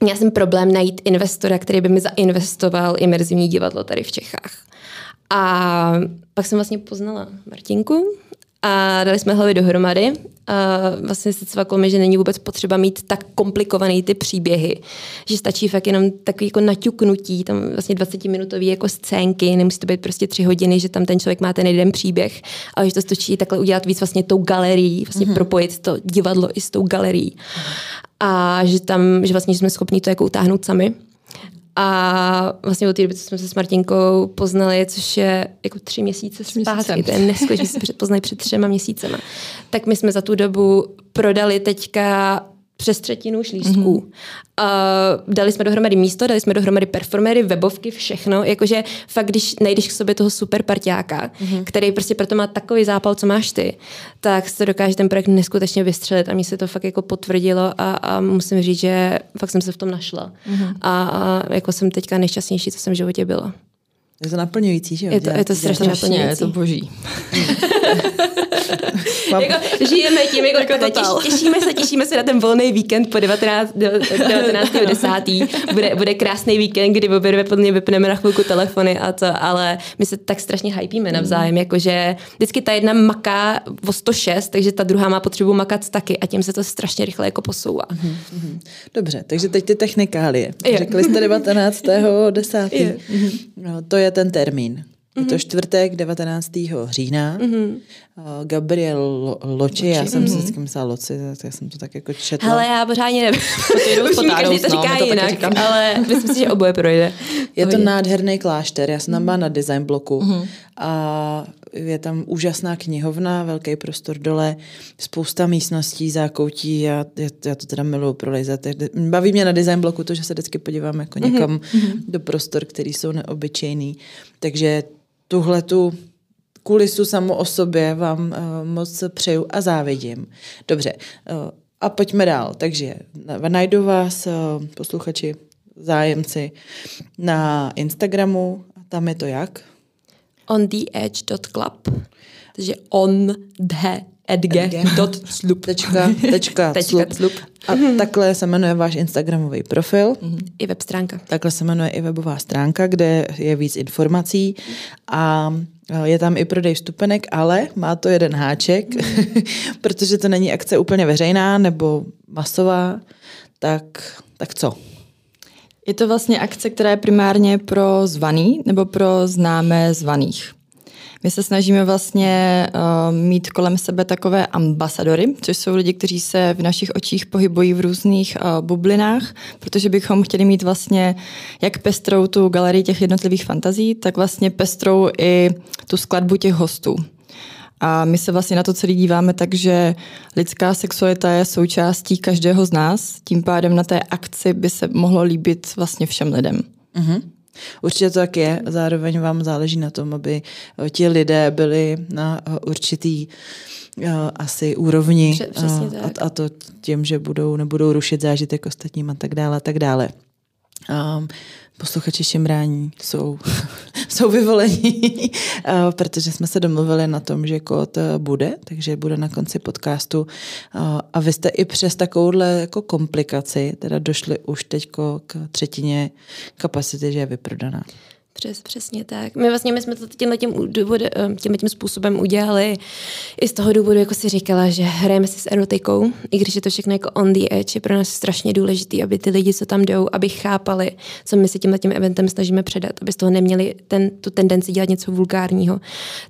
měla jsem problém najít investora, který by mi zainvestoval imerzivní divadlo tady v Čechách. A pak jsem vlastně poznala Martinku, a dali jsme hlavy dohromady. A vlastně se cvaklo mi, že není vůbec potřeba mít tak komplikovaný ty příběhy, že stačí fakt jenom takový jako naťuknutí, tam vlastně 20-minutový jako scénky, nemusí to být prostě tři hodiny, že tam ten člověk má ten jeden příběh, ale že to stačí takhle udělat víc vlastně tou galerií, vlastně mm-hmm. propojit to divadlo i s tou galerií. A že tam, že vlastně jsme schopni to jako utáhnout sami. A vlastně od té doby, co jsme se s Martinkou poznali, což je jako tři měsíce zpátky, to je neskutečné, jsme se poznali před třema měsícema, tak my jsme za tu dobu prodali teďka přes třetinu šlístků. Mm-hmm. Uh, dali jsme dohromady místo, dali jsme dohromady performery, webovky, všechno. Jakože fakt, když najdeš k sobě toho super parťáka, mm-hmm. který prostě proto má takový zápal, co máš ty, tak se dokáže ten projekt neskutečně vystřelit. A mně se to fakt jako potvrdilo a, a musím říct, že fakt jsem se v tom našla. Mm-hmm. A, a jako jsem teďka nejšťastnější, co jsem v životě byla. Je to naplňující, že jo? Je to, je to strašně naplňující. Je to boží. jako, žijeme tím, jako, jako těš, těšíme se, těšíme se na ten volný víkend po 19. 19. 10. Bude, bude krásný víkend, kdy obě dvě podle mě vypneme na chvilku telefony a to, ale my se tak strašně hypíme navzájem, jakože vždycky ta jedna maká o 106, takže ta druhá má potřebu makat taky a tím se to strašně rychle jako posouvá. Mm-hmm. Dobře, takže teď ty technikálie. Řekli jste 19. 10. No, to je ten termín. Je to mhm. čtvrtek 19. října. Mm-hmm. Gabriel Loči, já jsem mm-hmm. si vždycky myslela Loci, tak já jsem to tak jako četla. Hele, já pořádně nevím. Už mi každý to říká no, jinak, to ale myslím si, že oboje projde. Je to nádherný klášter, já jsem tam byla na design bloku mm-hmm. a je tam úžasná knihovna, velký prostor dole, spousta místností, zákoutí, já, já, já to teda miluju prolejzat. Baví mě na design bloku to, že se vždycky podívám jako mhm. někam mm-hmm. do prostor, který jsou neobyčejný. Takže tuhle tu kulisu samo o sobě vám uh, moc přeju a závidím. Dobře, uh, a pojďme dál. Takže najdu vás, uh, posluchači, zájemci, na Instagramu. Tam je to jak? ontheedge.club. Takže on the edge dot slup. Tečka, tečka, tečka slup. A takhle se jmenuje váš Instagramový profil. Mm-hmm. I web stránka. Takhle se jmenuje i webová stránka, kde je víc informací a je tam i prodej vstupenek, ale má to jeden háček, mm. protože to není akce úplně veřejná nebo masová, tak, tak co? Je to vlastně akce, která je primárně pro zvaný nebo pro známé zvaných. My se snažíme vlastně uh, mít kolem sebe takové ambasadory, což jsou lidi, kteří se v našich očích pohybují v různých uh, bublinách, protože bychom chtěli mít vlastně jak pestrou tu galerii těch jednotlivých fantazí, tak vlastně pestrou i tu skladbu těch hostů. A my se vlastně na to celý díváme tak, že lidská sexualita je součástí každého z nás, tím pádem na té akci by se mohlo líbit vlastně všem lidem. Mm-hmm. Určitě to tak je. Zároveň vám záleží na tom, aby ti lidé byli na určitý uh, asi úrovni Přesně tak. a, a to tím, že budou nebudou rušit zážitek ostatním a tak dále a tak dále. Um, posluchači šimrání jsou, jsou vyvolení, protože jsme se domluvili na tom, že kód eh, bude, takže bude na konci podcastu. A vy jste i přes takovouhle jako komplikaci teda došli už teď k třetině kapacity, že je vyprodaná. Přes, přesně tak. My vlastně my jsme to tímhle tím, eh, tímhle tím způsobem udělali i z toho důvodu, jako si říkala, že hrajeme si s erotikou, i když je to všechno jako on the edge, je pro nás strašně důležité, aby ty lidi, co tam jdou, aby chápali, co my si tímhle tím eventem snažíme předat, aby z toho neměli ten, tu tendenci dělat něco vulgárního.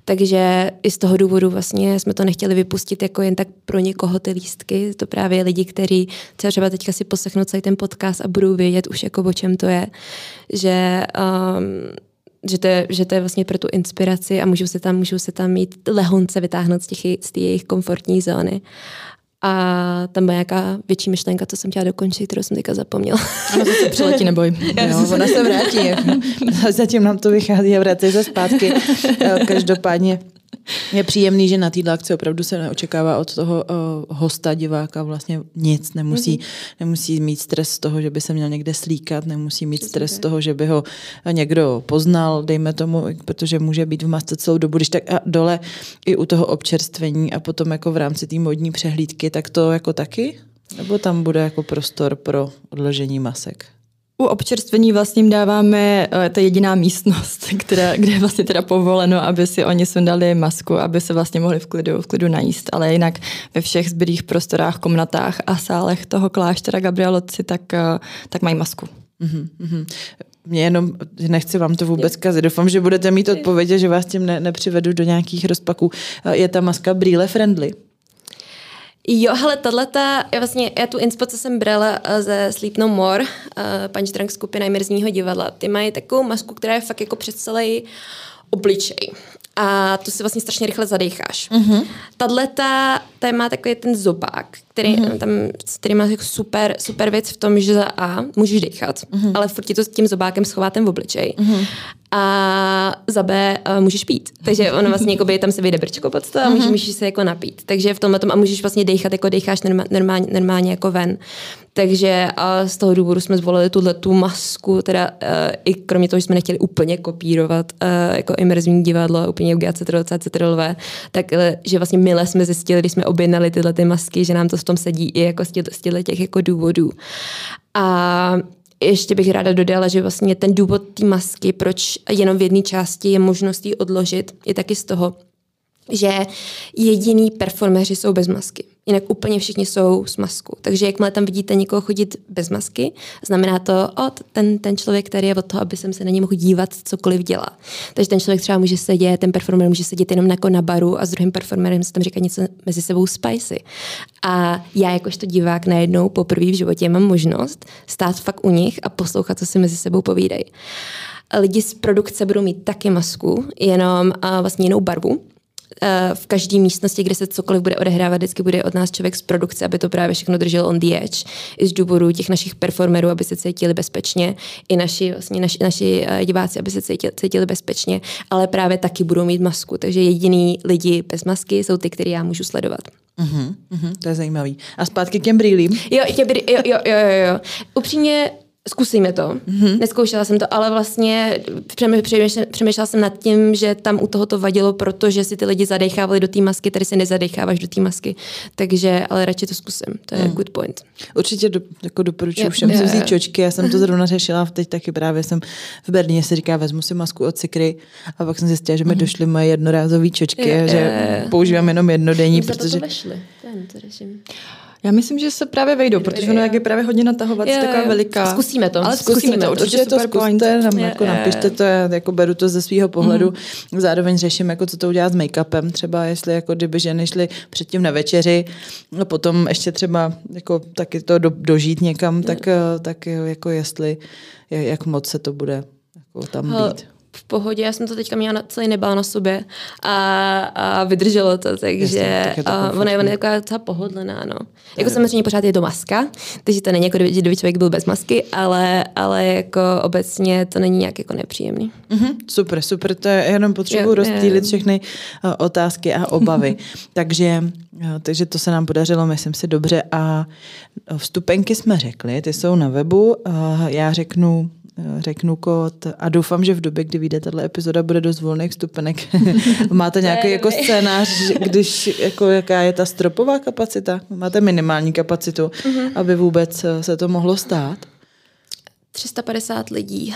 Takže i z toho důvodu vlastně jsme to nechtěli vypustit jako jen tak pro někoho ty lístky. To právě lidi, kteří třeba teďka si poslechnou celý ten podcast a budou vědět už jako o čem to je. Že um, že to, je, že to je vlastně pro tu inspiraci a můžou se tam, můžou se tam mít lehonce vytáhnout z, těch, z té jejich komfortní zóny. A tam byla nějaká větší myšlenka, co jsem chtěla dokončit, kterou jsem teďka zapomněla. Ona se přiletí, neboj. Jo, ona se vrátí. Zatím nám to vychází a vrací se zpátky. Každopádně je příjemný, že na této akci opravdu se neočekává od toho uh, hosta, diváka vlastně nic. Nemusí, mm-hmm. nemusí mít stres z toho, že by se měl někde slíkat, nemusí mít Přesně stres z toho, že by ho někdo poznal, dejme tomu, protože může být v masce celou dobu. Když tak a dole i u toho občerstvení a potom jako v rámci té modní přehlídky, tak to jako taky? Nebo tam bude jako prostor pro odložení masek? U občerstvení vlastně dáváme, uh, to jediná místnost, která, kde je vlastně teda povoleno, aby si oni sundali masku, aby se vlastně mohli v klidu, v klidu najíst, ale jinak ve všech zbylých prostorách, komnatách a sálech toho kláštera Gabrielotci, tak, uh, tak mají masku. Mm-hmm. Mě jenom, nechci vám to vůbec kazit, doufám, že budete mít odpověď že vás tím ne, nepřivedu do nějakých rozpaků. Je ta maska brýle friendly? Jo, hele, tato, já vlastně, já tu inspo, co jsem brala eh, ze Sleep No More, uh, Punch Drunk skupina Mrzního divadla, ty mají takovou masku, která je fakt jako před celý obličej. A to si vlastně strašně rychle zadecháš. Mm-hmm. Tahle ta má takový ten zobák, který, mm-hmm. tam, který má jako super, super věc v tom, že za A můžeš dechat, mm-hmm. ale furt ti to s tím zobákem schová ten v obličej. Mm-hmm a za B uh, můžeš pít. Takže ono vlastně jakoby, tam se vyjde brčko pod to a můžeš, mhm. můžeš se jako napít. Takže v tomhle tom a můžeš vlastně dechat, jako decháš normálně, normálně jako ven. Takže a z toho důvodu jsme zvolili tuhle tu masku, teda uh, i kromě toho, že jsme nechtěli úplně kopírovat uh, jako imerzivní divadlo, úplně udělat cetrolové, tak uh, že vlastně mile jsme zjistili, když jsme objednali tyhle ty masky, že nám to v tom sedí i jako z těchto těch jako důvodů. A ještě bych ráda dodala, že vlastně ten důvod té masky, proč jenom v jedné části je možnost ji odložit, je taky z toho, že jediný performeři jsou bez masky. Jinak úplně všichni jsou s maskou. Takže jakmile tam vidíte někoho chodit bez masky, znamená to, o, ten, ten člověk tady je od toho, aby jsem se na něj mohl dívat, cokoliv dělá. Takže ten člověk třeba může sedět, ten performer může sedět jenom jako na baru a s druhým performerem se tam říká něco mezi sebou spicy. A já jakožto divák najednou poprvé v životě mám možnost stát fakt u nich a poslouchat, co si mezi sebou povídají. Lidi z produkce budou mít taky masku, jenom vlastně jinou barvu, v každé místnosti, kde se cokoliv bude odehrávat, vždycky bude od nás člověk z produkce, aby to právě všechno držel on the edge. I z důvodu těch našich performerů, aby se cítili bezpečně, i naši, vlastně naši, naši eh, diváci, aby se cítili, cítili bezpečně, ale právě taky budou mít masku. Takže jediný lidi bez masky jsou ty, které já můžu sledovat. Uh-huh, uh-huh, to je zajímavý. A zpátky k těm brýlím. Jo, tě brý, jo, jo, jo, jo. Upřímně zkusíme to. Mm-hmm. Neskoušela jsem to, ale vlastně přemýšlela, jsem nad tím, že tam u toho to vadilo, protože si ty lidi zadechávali do té masky, tady se nezadecháváš do té masky. Takže, ale radši to zkusím. To je mm. good point. Určitě do, jako doporučuji všem si vzít čočky. Já jsem to zrovna řešila, teď taky právě jsem v Berlíně si říká, vezmu si masku od Cikry a pak jsem zjistila, že mi mm. došly moje jednorázové čočky, je, že používám jenom jednodenní, protože... To. Ten to řeším. Já myslím, že se právě vejdou, protože ono jak je právě hodně natahovací, je, taková veliká. Zkusíme to. Ale zkusíme, zkusíme to, určitě to zkuste, nám jako je, napište to, já jako beru to ze svého pohledu. Mm. Zároveň řeším, jako co to udělat s make-upem, třeba jestli jako kdyby ženy šly předtím na večeři, a potom ještě třeba jako taky to do, dožít někam, tak, tak jako jestli, jak moc se to bude jako tam být v pohodě, já jsem to teďka měla celý nebál na sobě a, a vydrželo to, takže Jasně, tak je to ona, je, ona je taková docela pohodlná, no. Jako samozřejmě pořád je to maska, takže to není jako kdyby, kdyby člověk byl bez masky, ale, ale jako obecně to není nějak jako nepříjemný. Mm-hmm, super, super, to je jenom potřebuji rozptýlit všechny uh, otázky a obavy. takže, uh, takže to se nám podařilo, myslím si, dobře a vstupenky jsme řekli, ty jsou na webu, uh, já řeknu řeknu kód a doufám, že v době, kdy vyjde tato epizoda, bude dost volných vstupenek. Máte nějaký jako scénář, když, jako jaká je ta stropová kapacita? Máte minimální kapacitu, mm-hmm. aby vůbec se to mohlo stát? 350 lidí.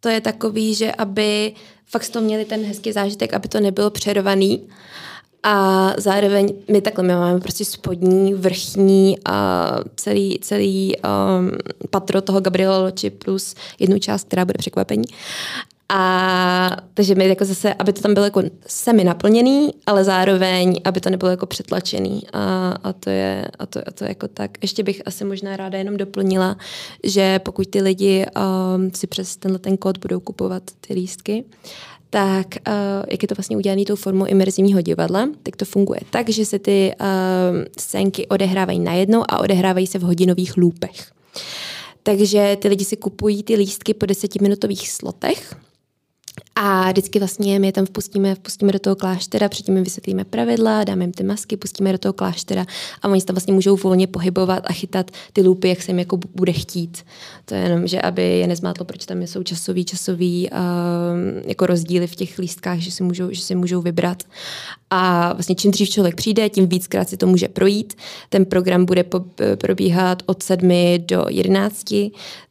To je takový, že aby fakt to měli ten hezký zážitek, aby to nebylo přerovaný. A zároveň my takhle my máme prostě spodní, vrchní a celý, celý um, patro toho Gabriela Loči plus jednu část, která bude překvapení. A takže my jako zase, aby to tam bylo jako semi naplněný, ale zároveň, aby to nebylo jako přetlačený. A, a, to je, a, to, a to je jako tak. Ještě bych asi možná ráda jenom doplnila, že pokud ty lidi um, si přes tenhle ten kód budou kupovat ty lístky, tak uh, jak je to vlastně udělané tou formou imerzivního divadla, tak to funguje tak, že se ty uh, scénky odehrávají najednou a odehrávají se v hodinových loopech. Takže ty lidi si kupují ty lístky po desetiminutových slotech a vždycky vlastně my je tam vpustíme, vpustíme do toho kláštera, předtím jim vysvětlíme pravidla, dáme jim ty masky, pustíme do toho kláštera a oni se tam vlastně můžou volně pohybovat a chytat ty lupy, jak se jim jako bude chtít. To je jenom, že aby je nezmátlo, proč tam jsou časový, časový uh, jako rozdíly v těch lístkách, že si můžou, že si můžou vybrat. A vlastně čím dřív člověk přijde, tím víckrát si to může projít. Ten program bude po, probíhat od 7 do 11,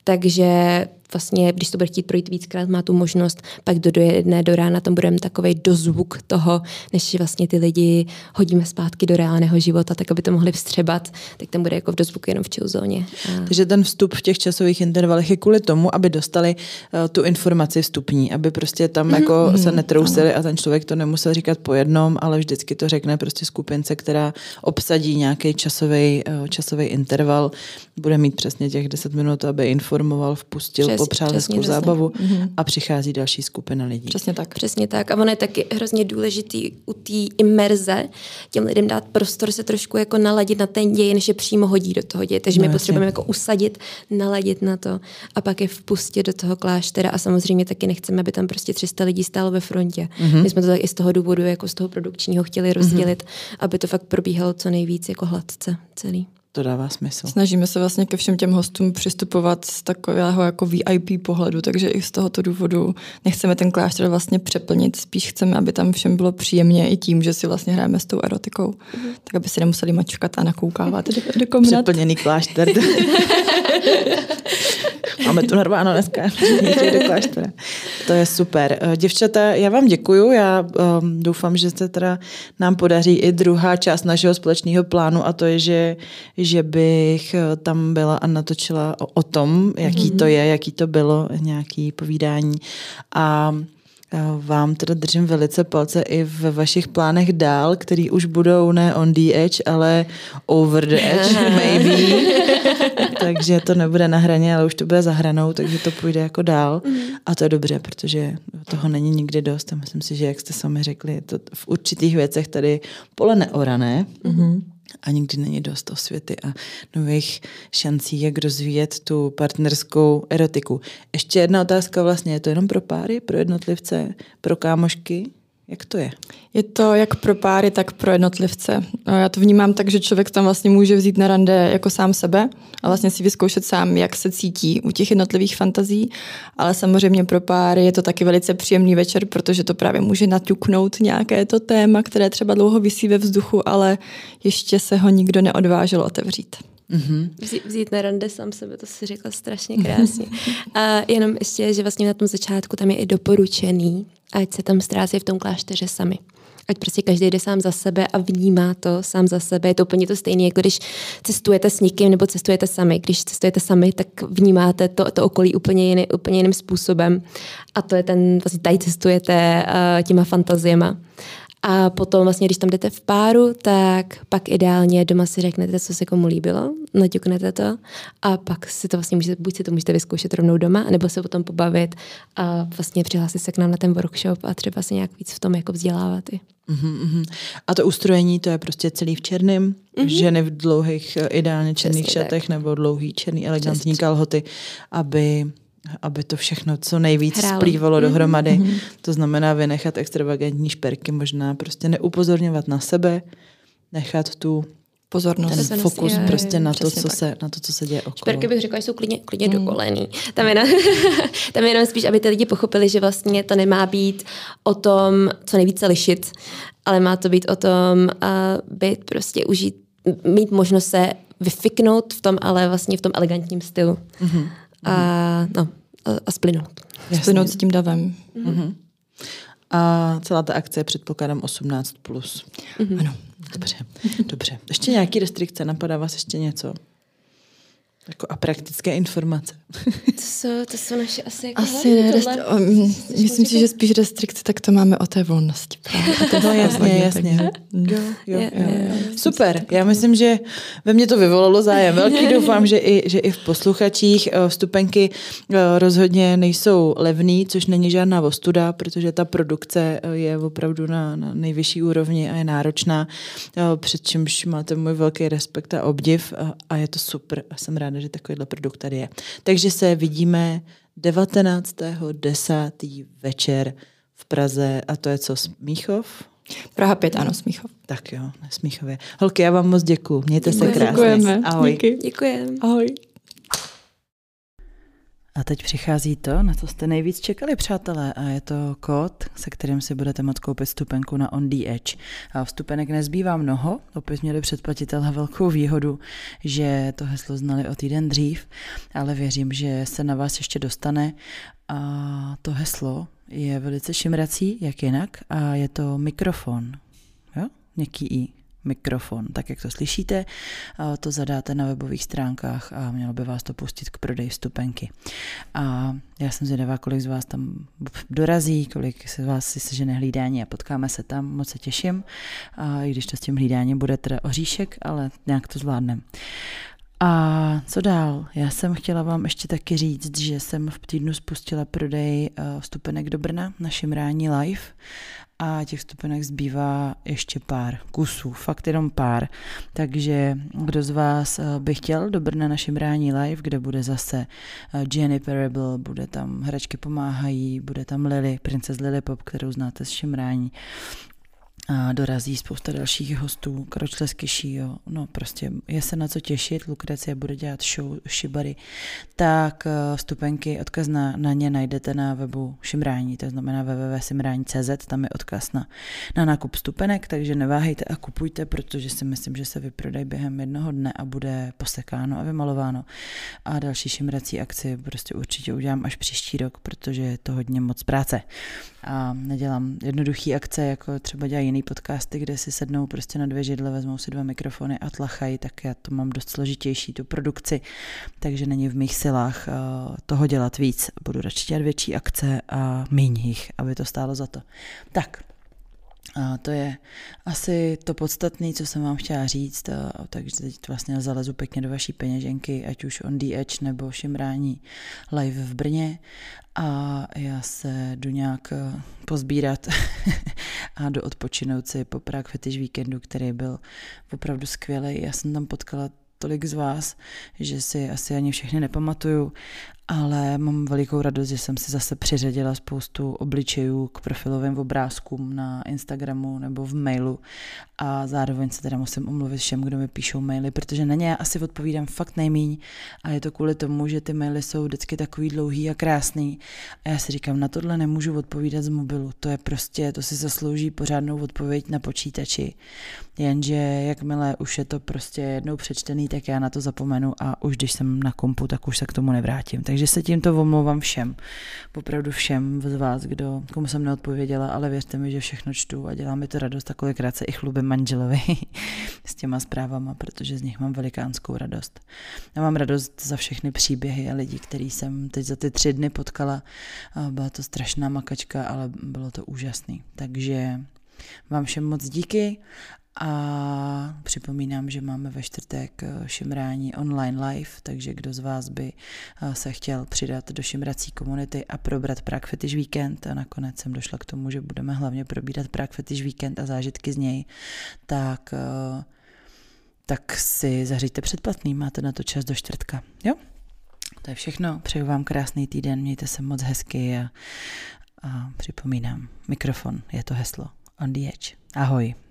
takže vlastně, když to bude chtít projít víckrát, má tu možnost, pak do, jedné do rána tam budeme takový dozvuk toho, než vlastně ty lidi hodíme zpátky do reálného života, tak aby to mohli vstřebat, tak tam bude jako v dozvuku jenom v chillzóně. A... Takže ten vstup v těch časových intervalech je kvůli tomu, aby dostali uh, tu informaci vstupní, aby prostě tam mm-hmm. jako mm-hmm. se netrousili a ten člověk to nemusel říkat po jednom, ale vždycky to řekne prostě skupince, která obsadí nějaký časový, uh, časový interval, bude mít přesně těch 10 minut, aby informoval, vpustil, Přes, popřál hezkou zábavu mm-hmm. a přichází další skupina lidí. Přesně tak. Přesně tak. A ono je taky hrozně důležitý u té imerze těm lidem dát prostor se trošku jako naladit na ten děj, než je přímo hodí do toho děje. Takže no, my jasně. potřebujeme jako usadit, naladit na to a pak je vpustit do toho kláštera a samozřejmě taky nechceme, aby tam prostě 300 lidí stálo ve frontě. Mm-hmm. My jsme to tak i z toho důvodu, jako z toho produkčního chtěli rozdělit, mm-hmm. aby to fakt probíhalo co nejvíc jako hladce celý to dává smysl. Snažíme se vlastně ke všem těm hostům přistupovat z takového jako VIP pohledu, takže i z tohoto důvodu nechceme ten klášter vlastně přeplnit, spíš chceme, aby tam všem bylo příjemně i tím, že si vlastně hrajeme s tou erotikou, mm. tak aby si nemuseli mačkat a nakoukávat do, do komnat. Přeplněný klášter. Máme tu narváno dneska, do kláštera. To je super. Eh, děvčata, já vám děkuju. Já um, doufám, že se teda nám podaří i druhá část našeho společného plánu a to je, že, že bych eh, tam byla a natočila o, o tom, jaký mm-hmm. to je, jaký to bylo, nějaký povídání. A vám teda držím velice palce i ve vašich plánech dál, který už budou ne on the edge, ale over the edge, maybe. takže to nebude na hraně, ale už to bude za hranou, takže to půjde jako dál. Mhm. A to je dobře, protože toho není nikdy dost. A myslím si, že jak jste sami řekli, to v určitých věcech tady pole neorané. Mm-hmm a nikdy není dost osvěty a nových šancí, jak rozvíjet tu partnerskou erotiku. Ještě jedna otázka vlastně, je to jenom pro páry, pro jednotlivce, pro kámošky? Jak to je? Je to jak pro páry, tak pro jednotlivce. Já to vnímám tak, že člověk tam vlastně může vzít na rande jako sám sebe a vlastně si vyzkoušet sám, jak se cítí u těch jednotlivých fantazí, ale samozřejmě pro páry je to taky velice příjemný večer, protože to právě může naťuknout nějaké to téma, které třeba dlouho visí ve vzduchu, ale ještě se ho nikdo neodvážil otevřít. Mm-hmm. Vzít, vzít na rande sám sebe, to si řekla strašně krásně. A jenom ještě, že vlastně na tom začátku tam je i doporučený, ať se tam ztrácí v tom klášteře sami. Ať prostě každý jde sám za sebe a vnímá to sám za sebe. Je to úplně to stejné, jako když cestujete s někým nebo cestujete sami. Když cestujete sami, tak vnímáte to, to okolí úplně, jiný, úplně jiným způsobem. A to je ten, vlastně tady cestujete uh, těma fantaziema. A potom vlastně, když tam jdete v páru, tak pak ideálně doma si řeknete, co se komu líbilo, naťuknete to a pak si to vlastně můžete, buď si to můžete vyzkoušet rovnou doma, nebo se potom pobavit a vlastně přihlásit se k nám na ten workshop a třeba se nějak víc v tom jako vzdělávat i. Uh-huh, A to ustrojení, to je prostě celý v černém, uh-huh. ženy v dlouhých, eh, ideálně černých Přesně šatech tak. nebo dlouhý černý elegantní Přesně. kalhoty, aby aby to všechno co nejvíc Hrálo. splývalo dohromady. Mm-hmm. To znamená vynechat extravagantní šperky, možná prostě neupozorňovat na sebe, nechat tu pozornost, ten fokus je, prostě na to, co se, na to, co se děje okolo. Šperky bych řekla, že jsou klidně, klidně mm. dovolený. Tam, jenom, tam jenom spíš, aby ty lidi pochopili, že vlastně to nemá být o tom, co nejvíce lišit, ale má to být o tom uh, být prostě užít, mít možnost se vyfiknout v tom, ale vlastně v tom elegantním stylu. Mm-hmm. A, no, a, a splynout. Splynout s tím davem. Mm-hmm. A celá ta akce je předpokládám 18+. Plus. Mm-hmm. Ano. Dobře, dobře. Ještě nějaký restrikce? Napadá vás ještě něco? Jako a praktické informace. To jsou, to jsou naše asi jako Asi ne, restri- um, myslím si, že spíš restrikce, tak to máme o té volnosti. To no jasně, jasně. Jo, jo, jo. Super, já myslím, že ve mně to vyvolalo zájem velký. Doufám, že i, že i v posluchačích eh, vstupenky eh, rozhodně nejsou levný, což není žádná ostuda, protože ta produkce eh, je opravdu na, na nejvyšší úrovni a je náročná, před čímž máte můj velký respekt a obdiv a, a je to super a jsem ráda, že takovýhle produkt tady je. Takže se vidíme 19.10. večer v Praze a to je co, Smíchov? Praha 5, ano, Smíchov. Tak jo, na Smíchově. Holky, já vám moc děkuju. Mějte se krásně. Děkujeme. Ahoj. Díky. Děkujeme. Ahoj. A teď přichází to, na co jste nejvíc čekali, přátelé, a je to kód, se kterým si budete moct koupit vstupenku na On The Edge. A vstupenek nezbývá mnoho, opět měli předplatitelé velkou výhodu, že to heslo znali o týden dřív, ale věřím, že se na vás ještě dostane. A to heslo je velice šimrací, jak jinak, a je to mikrofon. Jo? Měkký i mikrofon. Tak jak to slyšíte, to zadáte na webových stránkách a mělo by vás to pustit k prodeji vstupenky. A já jsem zvědavá, kolik z vás tam dorazí, kolik se vás si sežene hlídání a potkáme se tam, moc se těším. A i když to s tím hlídáním bude teda oříšek, ale nějak to zvládnem. A co dál? Já jsem chtěla vám ještě taky říct, že jsem v týdnu spustila prodej vstupenek do Brna na Šimrání live a těch stupenek zbývá ještě pár kusů, fakt jenom pár. Takže kdo z vás eh, by chtěl do Brna na Šimrání live, kde bude zase eh, Jenny Parable, bude tam Hračky pomáhají, bude tam Lily, princes Lily Pop, kterou znáte z Šimrání, a dorazí spousta dalších hostů, Kročles jo, no prostě je se na co těšit, Lukrecie bude dělat show Shibary, tak eh, vstupenky, odkaz na, na ně najdete na webu Šimrání, to znamená www.simrání.cz, tam je odkaz na, na nákup vstupenek, takže neváhejte a kupujte, protože si myslím, že se vyprodají během jednoho dne a bude posekáno a vymalováno. A další šimrací akci prostě určitě udělám až příští rok, protože je to hodně moc práce. A nedělám jednoduchý akce, jako třeba dělají jiný podcasty, kde si sednou prostě na dvě židle, vezmou si dva mikrofony a tlachají, tak já to mám dost složitější, tu produkci, takže není v mých silách uh, toho dělat víc. Budu radši dělat větší akce a méně jich, aby to stálo za to. Tak, a to je asi to podstatné, co jsem vám chtěla říct, a, takže teď vlastně zalezu pěkně do vaší peněženky, ať už on the edge nebo šimrání live v Brně a já se jdu nějak eh, pozbírat a do odpočinout si po Prague Fetish víkendu, který byl opravdu skvělý. Já jsem tam potkala tolik z vás, že si asi ani všechny nepamatuju, ale mám velikou radost, že jsem si zase přiřadila spoustu obličejů k profilovým obrázkům na Instagramu nebo v mailu a zároveň se teda musím omluvit všem, kdo mi píšou maily, protože na ně asi odpovídám fakt nejmíň. A je to kvůli tomu, že ty maily jsou vždycky takový dlouhý a krásný. A já si říkám, na tohle nemůžu odpovídat z mobilu, to je prostě, to si zaslouží pořádnou odpověď na počítači, jenže jakmile už je to prostě jednou přečtený, tak já na to zapomenu a už když jsem na kompu, tak už se k tomu nevrátím. Takže se tímto omlouvám všem, opravdu všem z vás, kdo, komu jsem neodpověděla, ale věřte mi, že všechno čtu a dělá mi to radost a kolikrát se i chlubím manželovi s těma zprávama, protože z nich mám velikánskou radost. Já mám radost za všechny příběhy a lidi, který jsem teď za ty tři dny potkala. Byla to strašná makačka, ale bylo to úžasný. Takže Vám všem moc díky a připomínám, že máme ve čtvrtek eh, šimrání online live, takže kdo z vás by eh, se chtěl přidat do šimrací komunity a probrat Prague Fetish Weekend a nakonec jsem došla k tomu, že budeme hlavně probírat Prague Fetish Weekend a zážitky z něj, tak, eh, tak si zařiďte předplatný, máte na to čas do čtvrtka, jo? To je všechno, přeju vám krásný týden, mějte se moc hezky a, a připomínám, mikrofon je to heslo on the edge. Ahoj.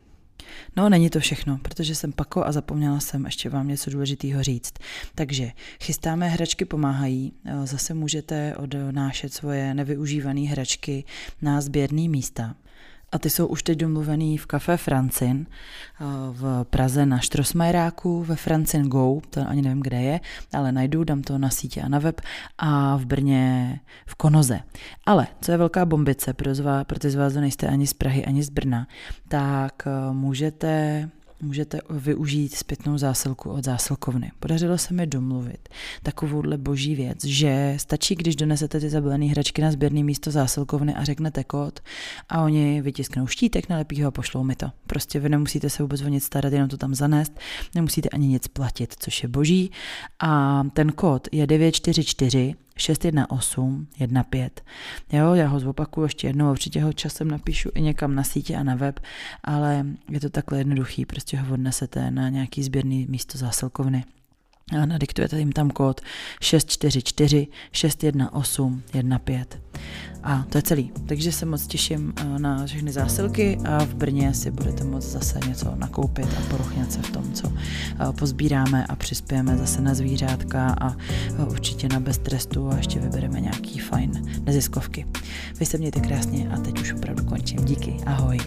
No, není to všechno, protože jsem Pako a zapomněla jsem ještě vám něco důležitého říct. Takže chystáme hračky pomáhají. Zase můžete odnášet svoje nevyužívané hračky na sběrné místa. A ty jsou už teď domluvený v Café Francin eh, v Praze na Štrosmajeráku, ve Francin Go, to ani nevím, kde je, ale najdu, dám to na sítě a na web a v Brně v Konoze. Ale, co je velká bombice pro, zva, pro ty z vás, nejste ani z Prahy, ani z Brna, tak eh, můžete můžete využít zpětnou zásilku od zásilkovny. Podařilo se mi domluvit takovouhle boží věc, že stačí, když donesete ty zabalené hračky na sběrné místo zásilkovny a řeknete kód a oni vytisknou štítek, nalepí ho a pošlou mi to. Prostě vy nemusíte se vůbec o nic starat, jenom to tam zanést, nemusíte ani nic platit, což je boží. A ten kód je 944 61815. Jo, já ho zopakuju ještě jednou, určitě ho časem napíšu i někam na sítě a na web, ale je to takhle jednoduchý, prostě ho odnesete na nějaký sběrný místo zásilkovny a nadiktujete jim tam kód 644 618 15. A to je celý. Takže se moc těším eh, na všechny zásilky a v Brně si budete moct zase něco nakoupit a poruchnět se v tom, co eh, pozbíráme a přispějeme zase na zvířátka a eh, určitě na bez trestu a ještě vybereme nějaký fajn neziskovky. Vy se mějte krásně a teď už opravdu končím. Díky, ahoj.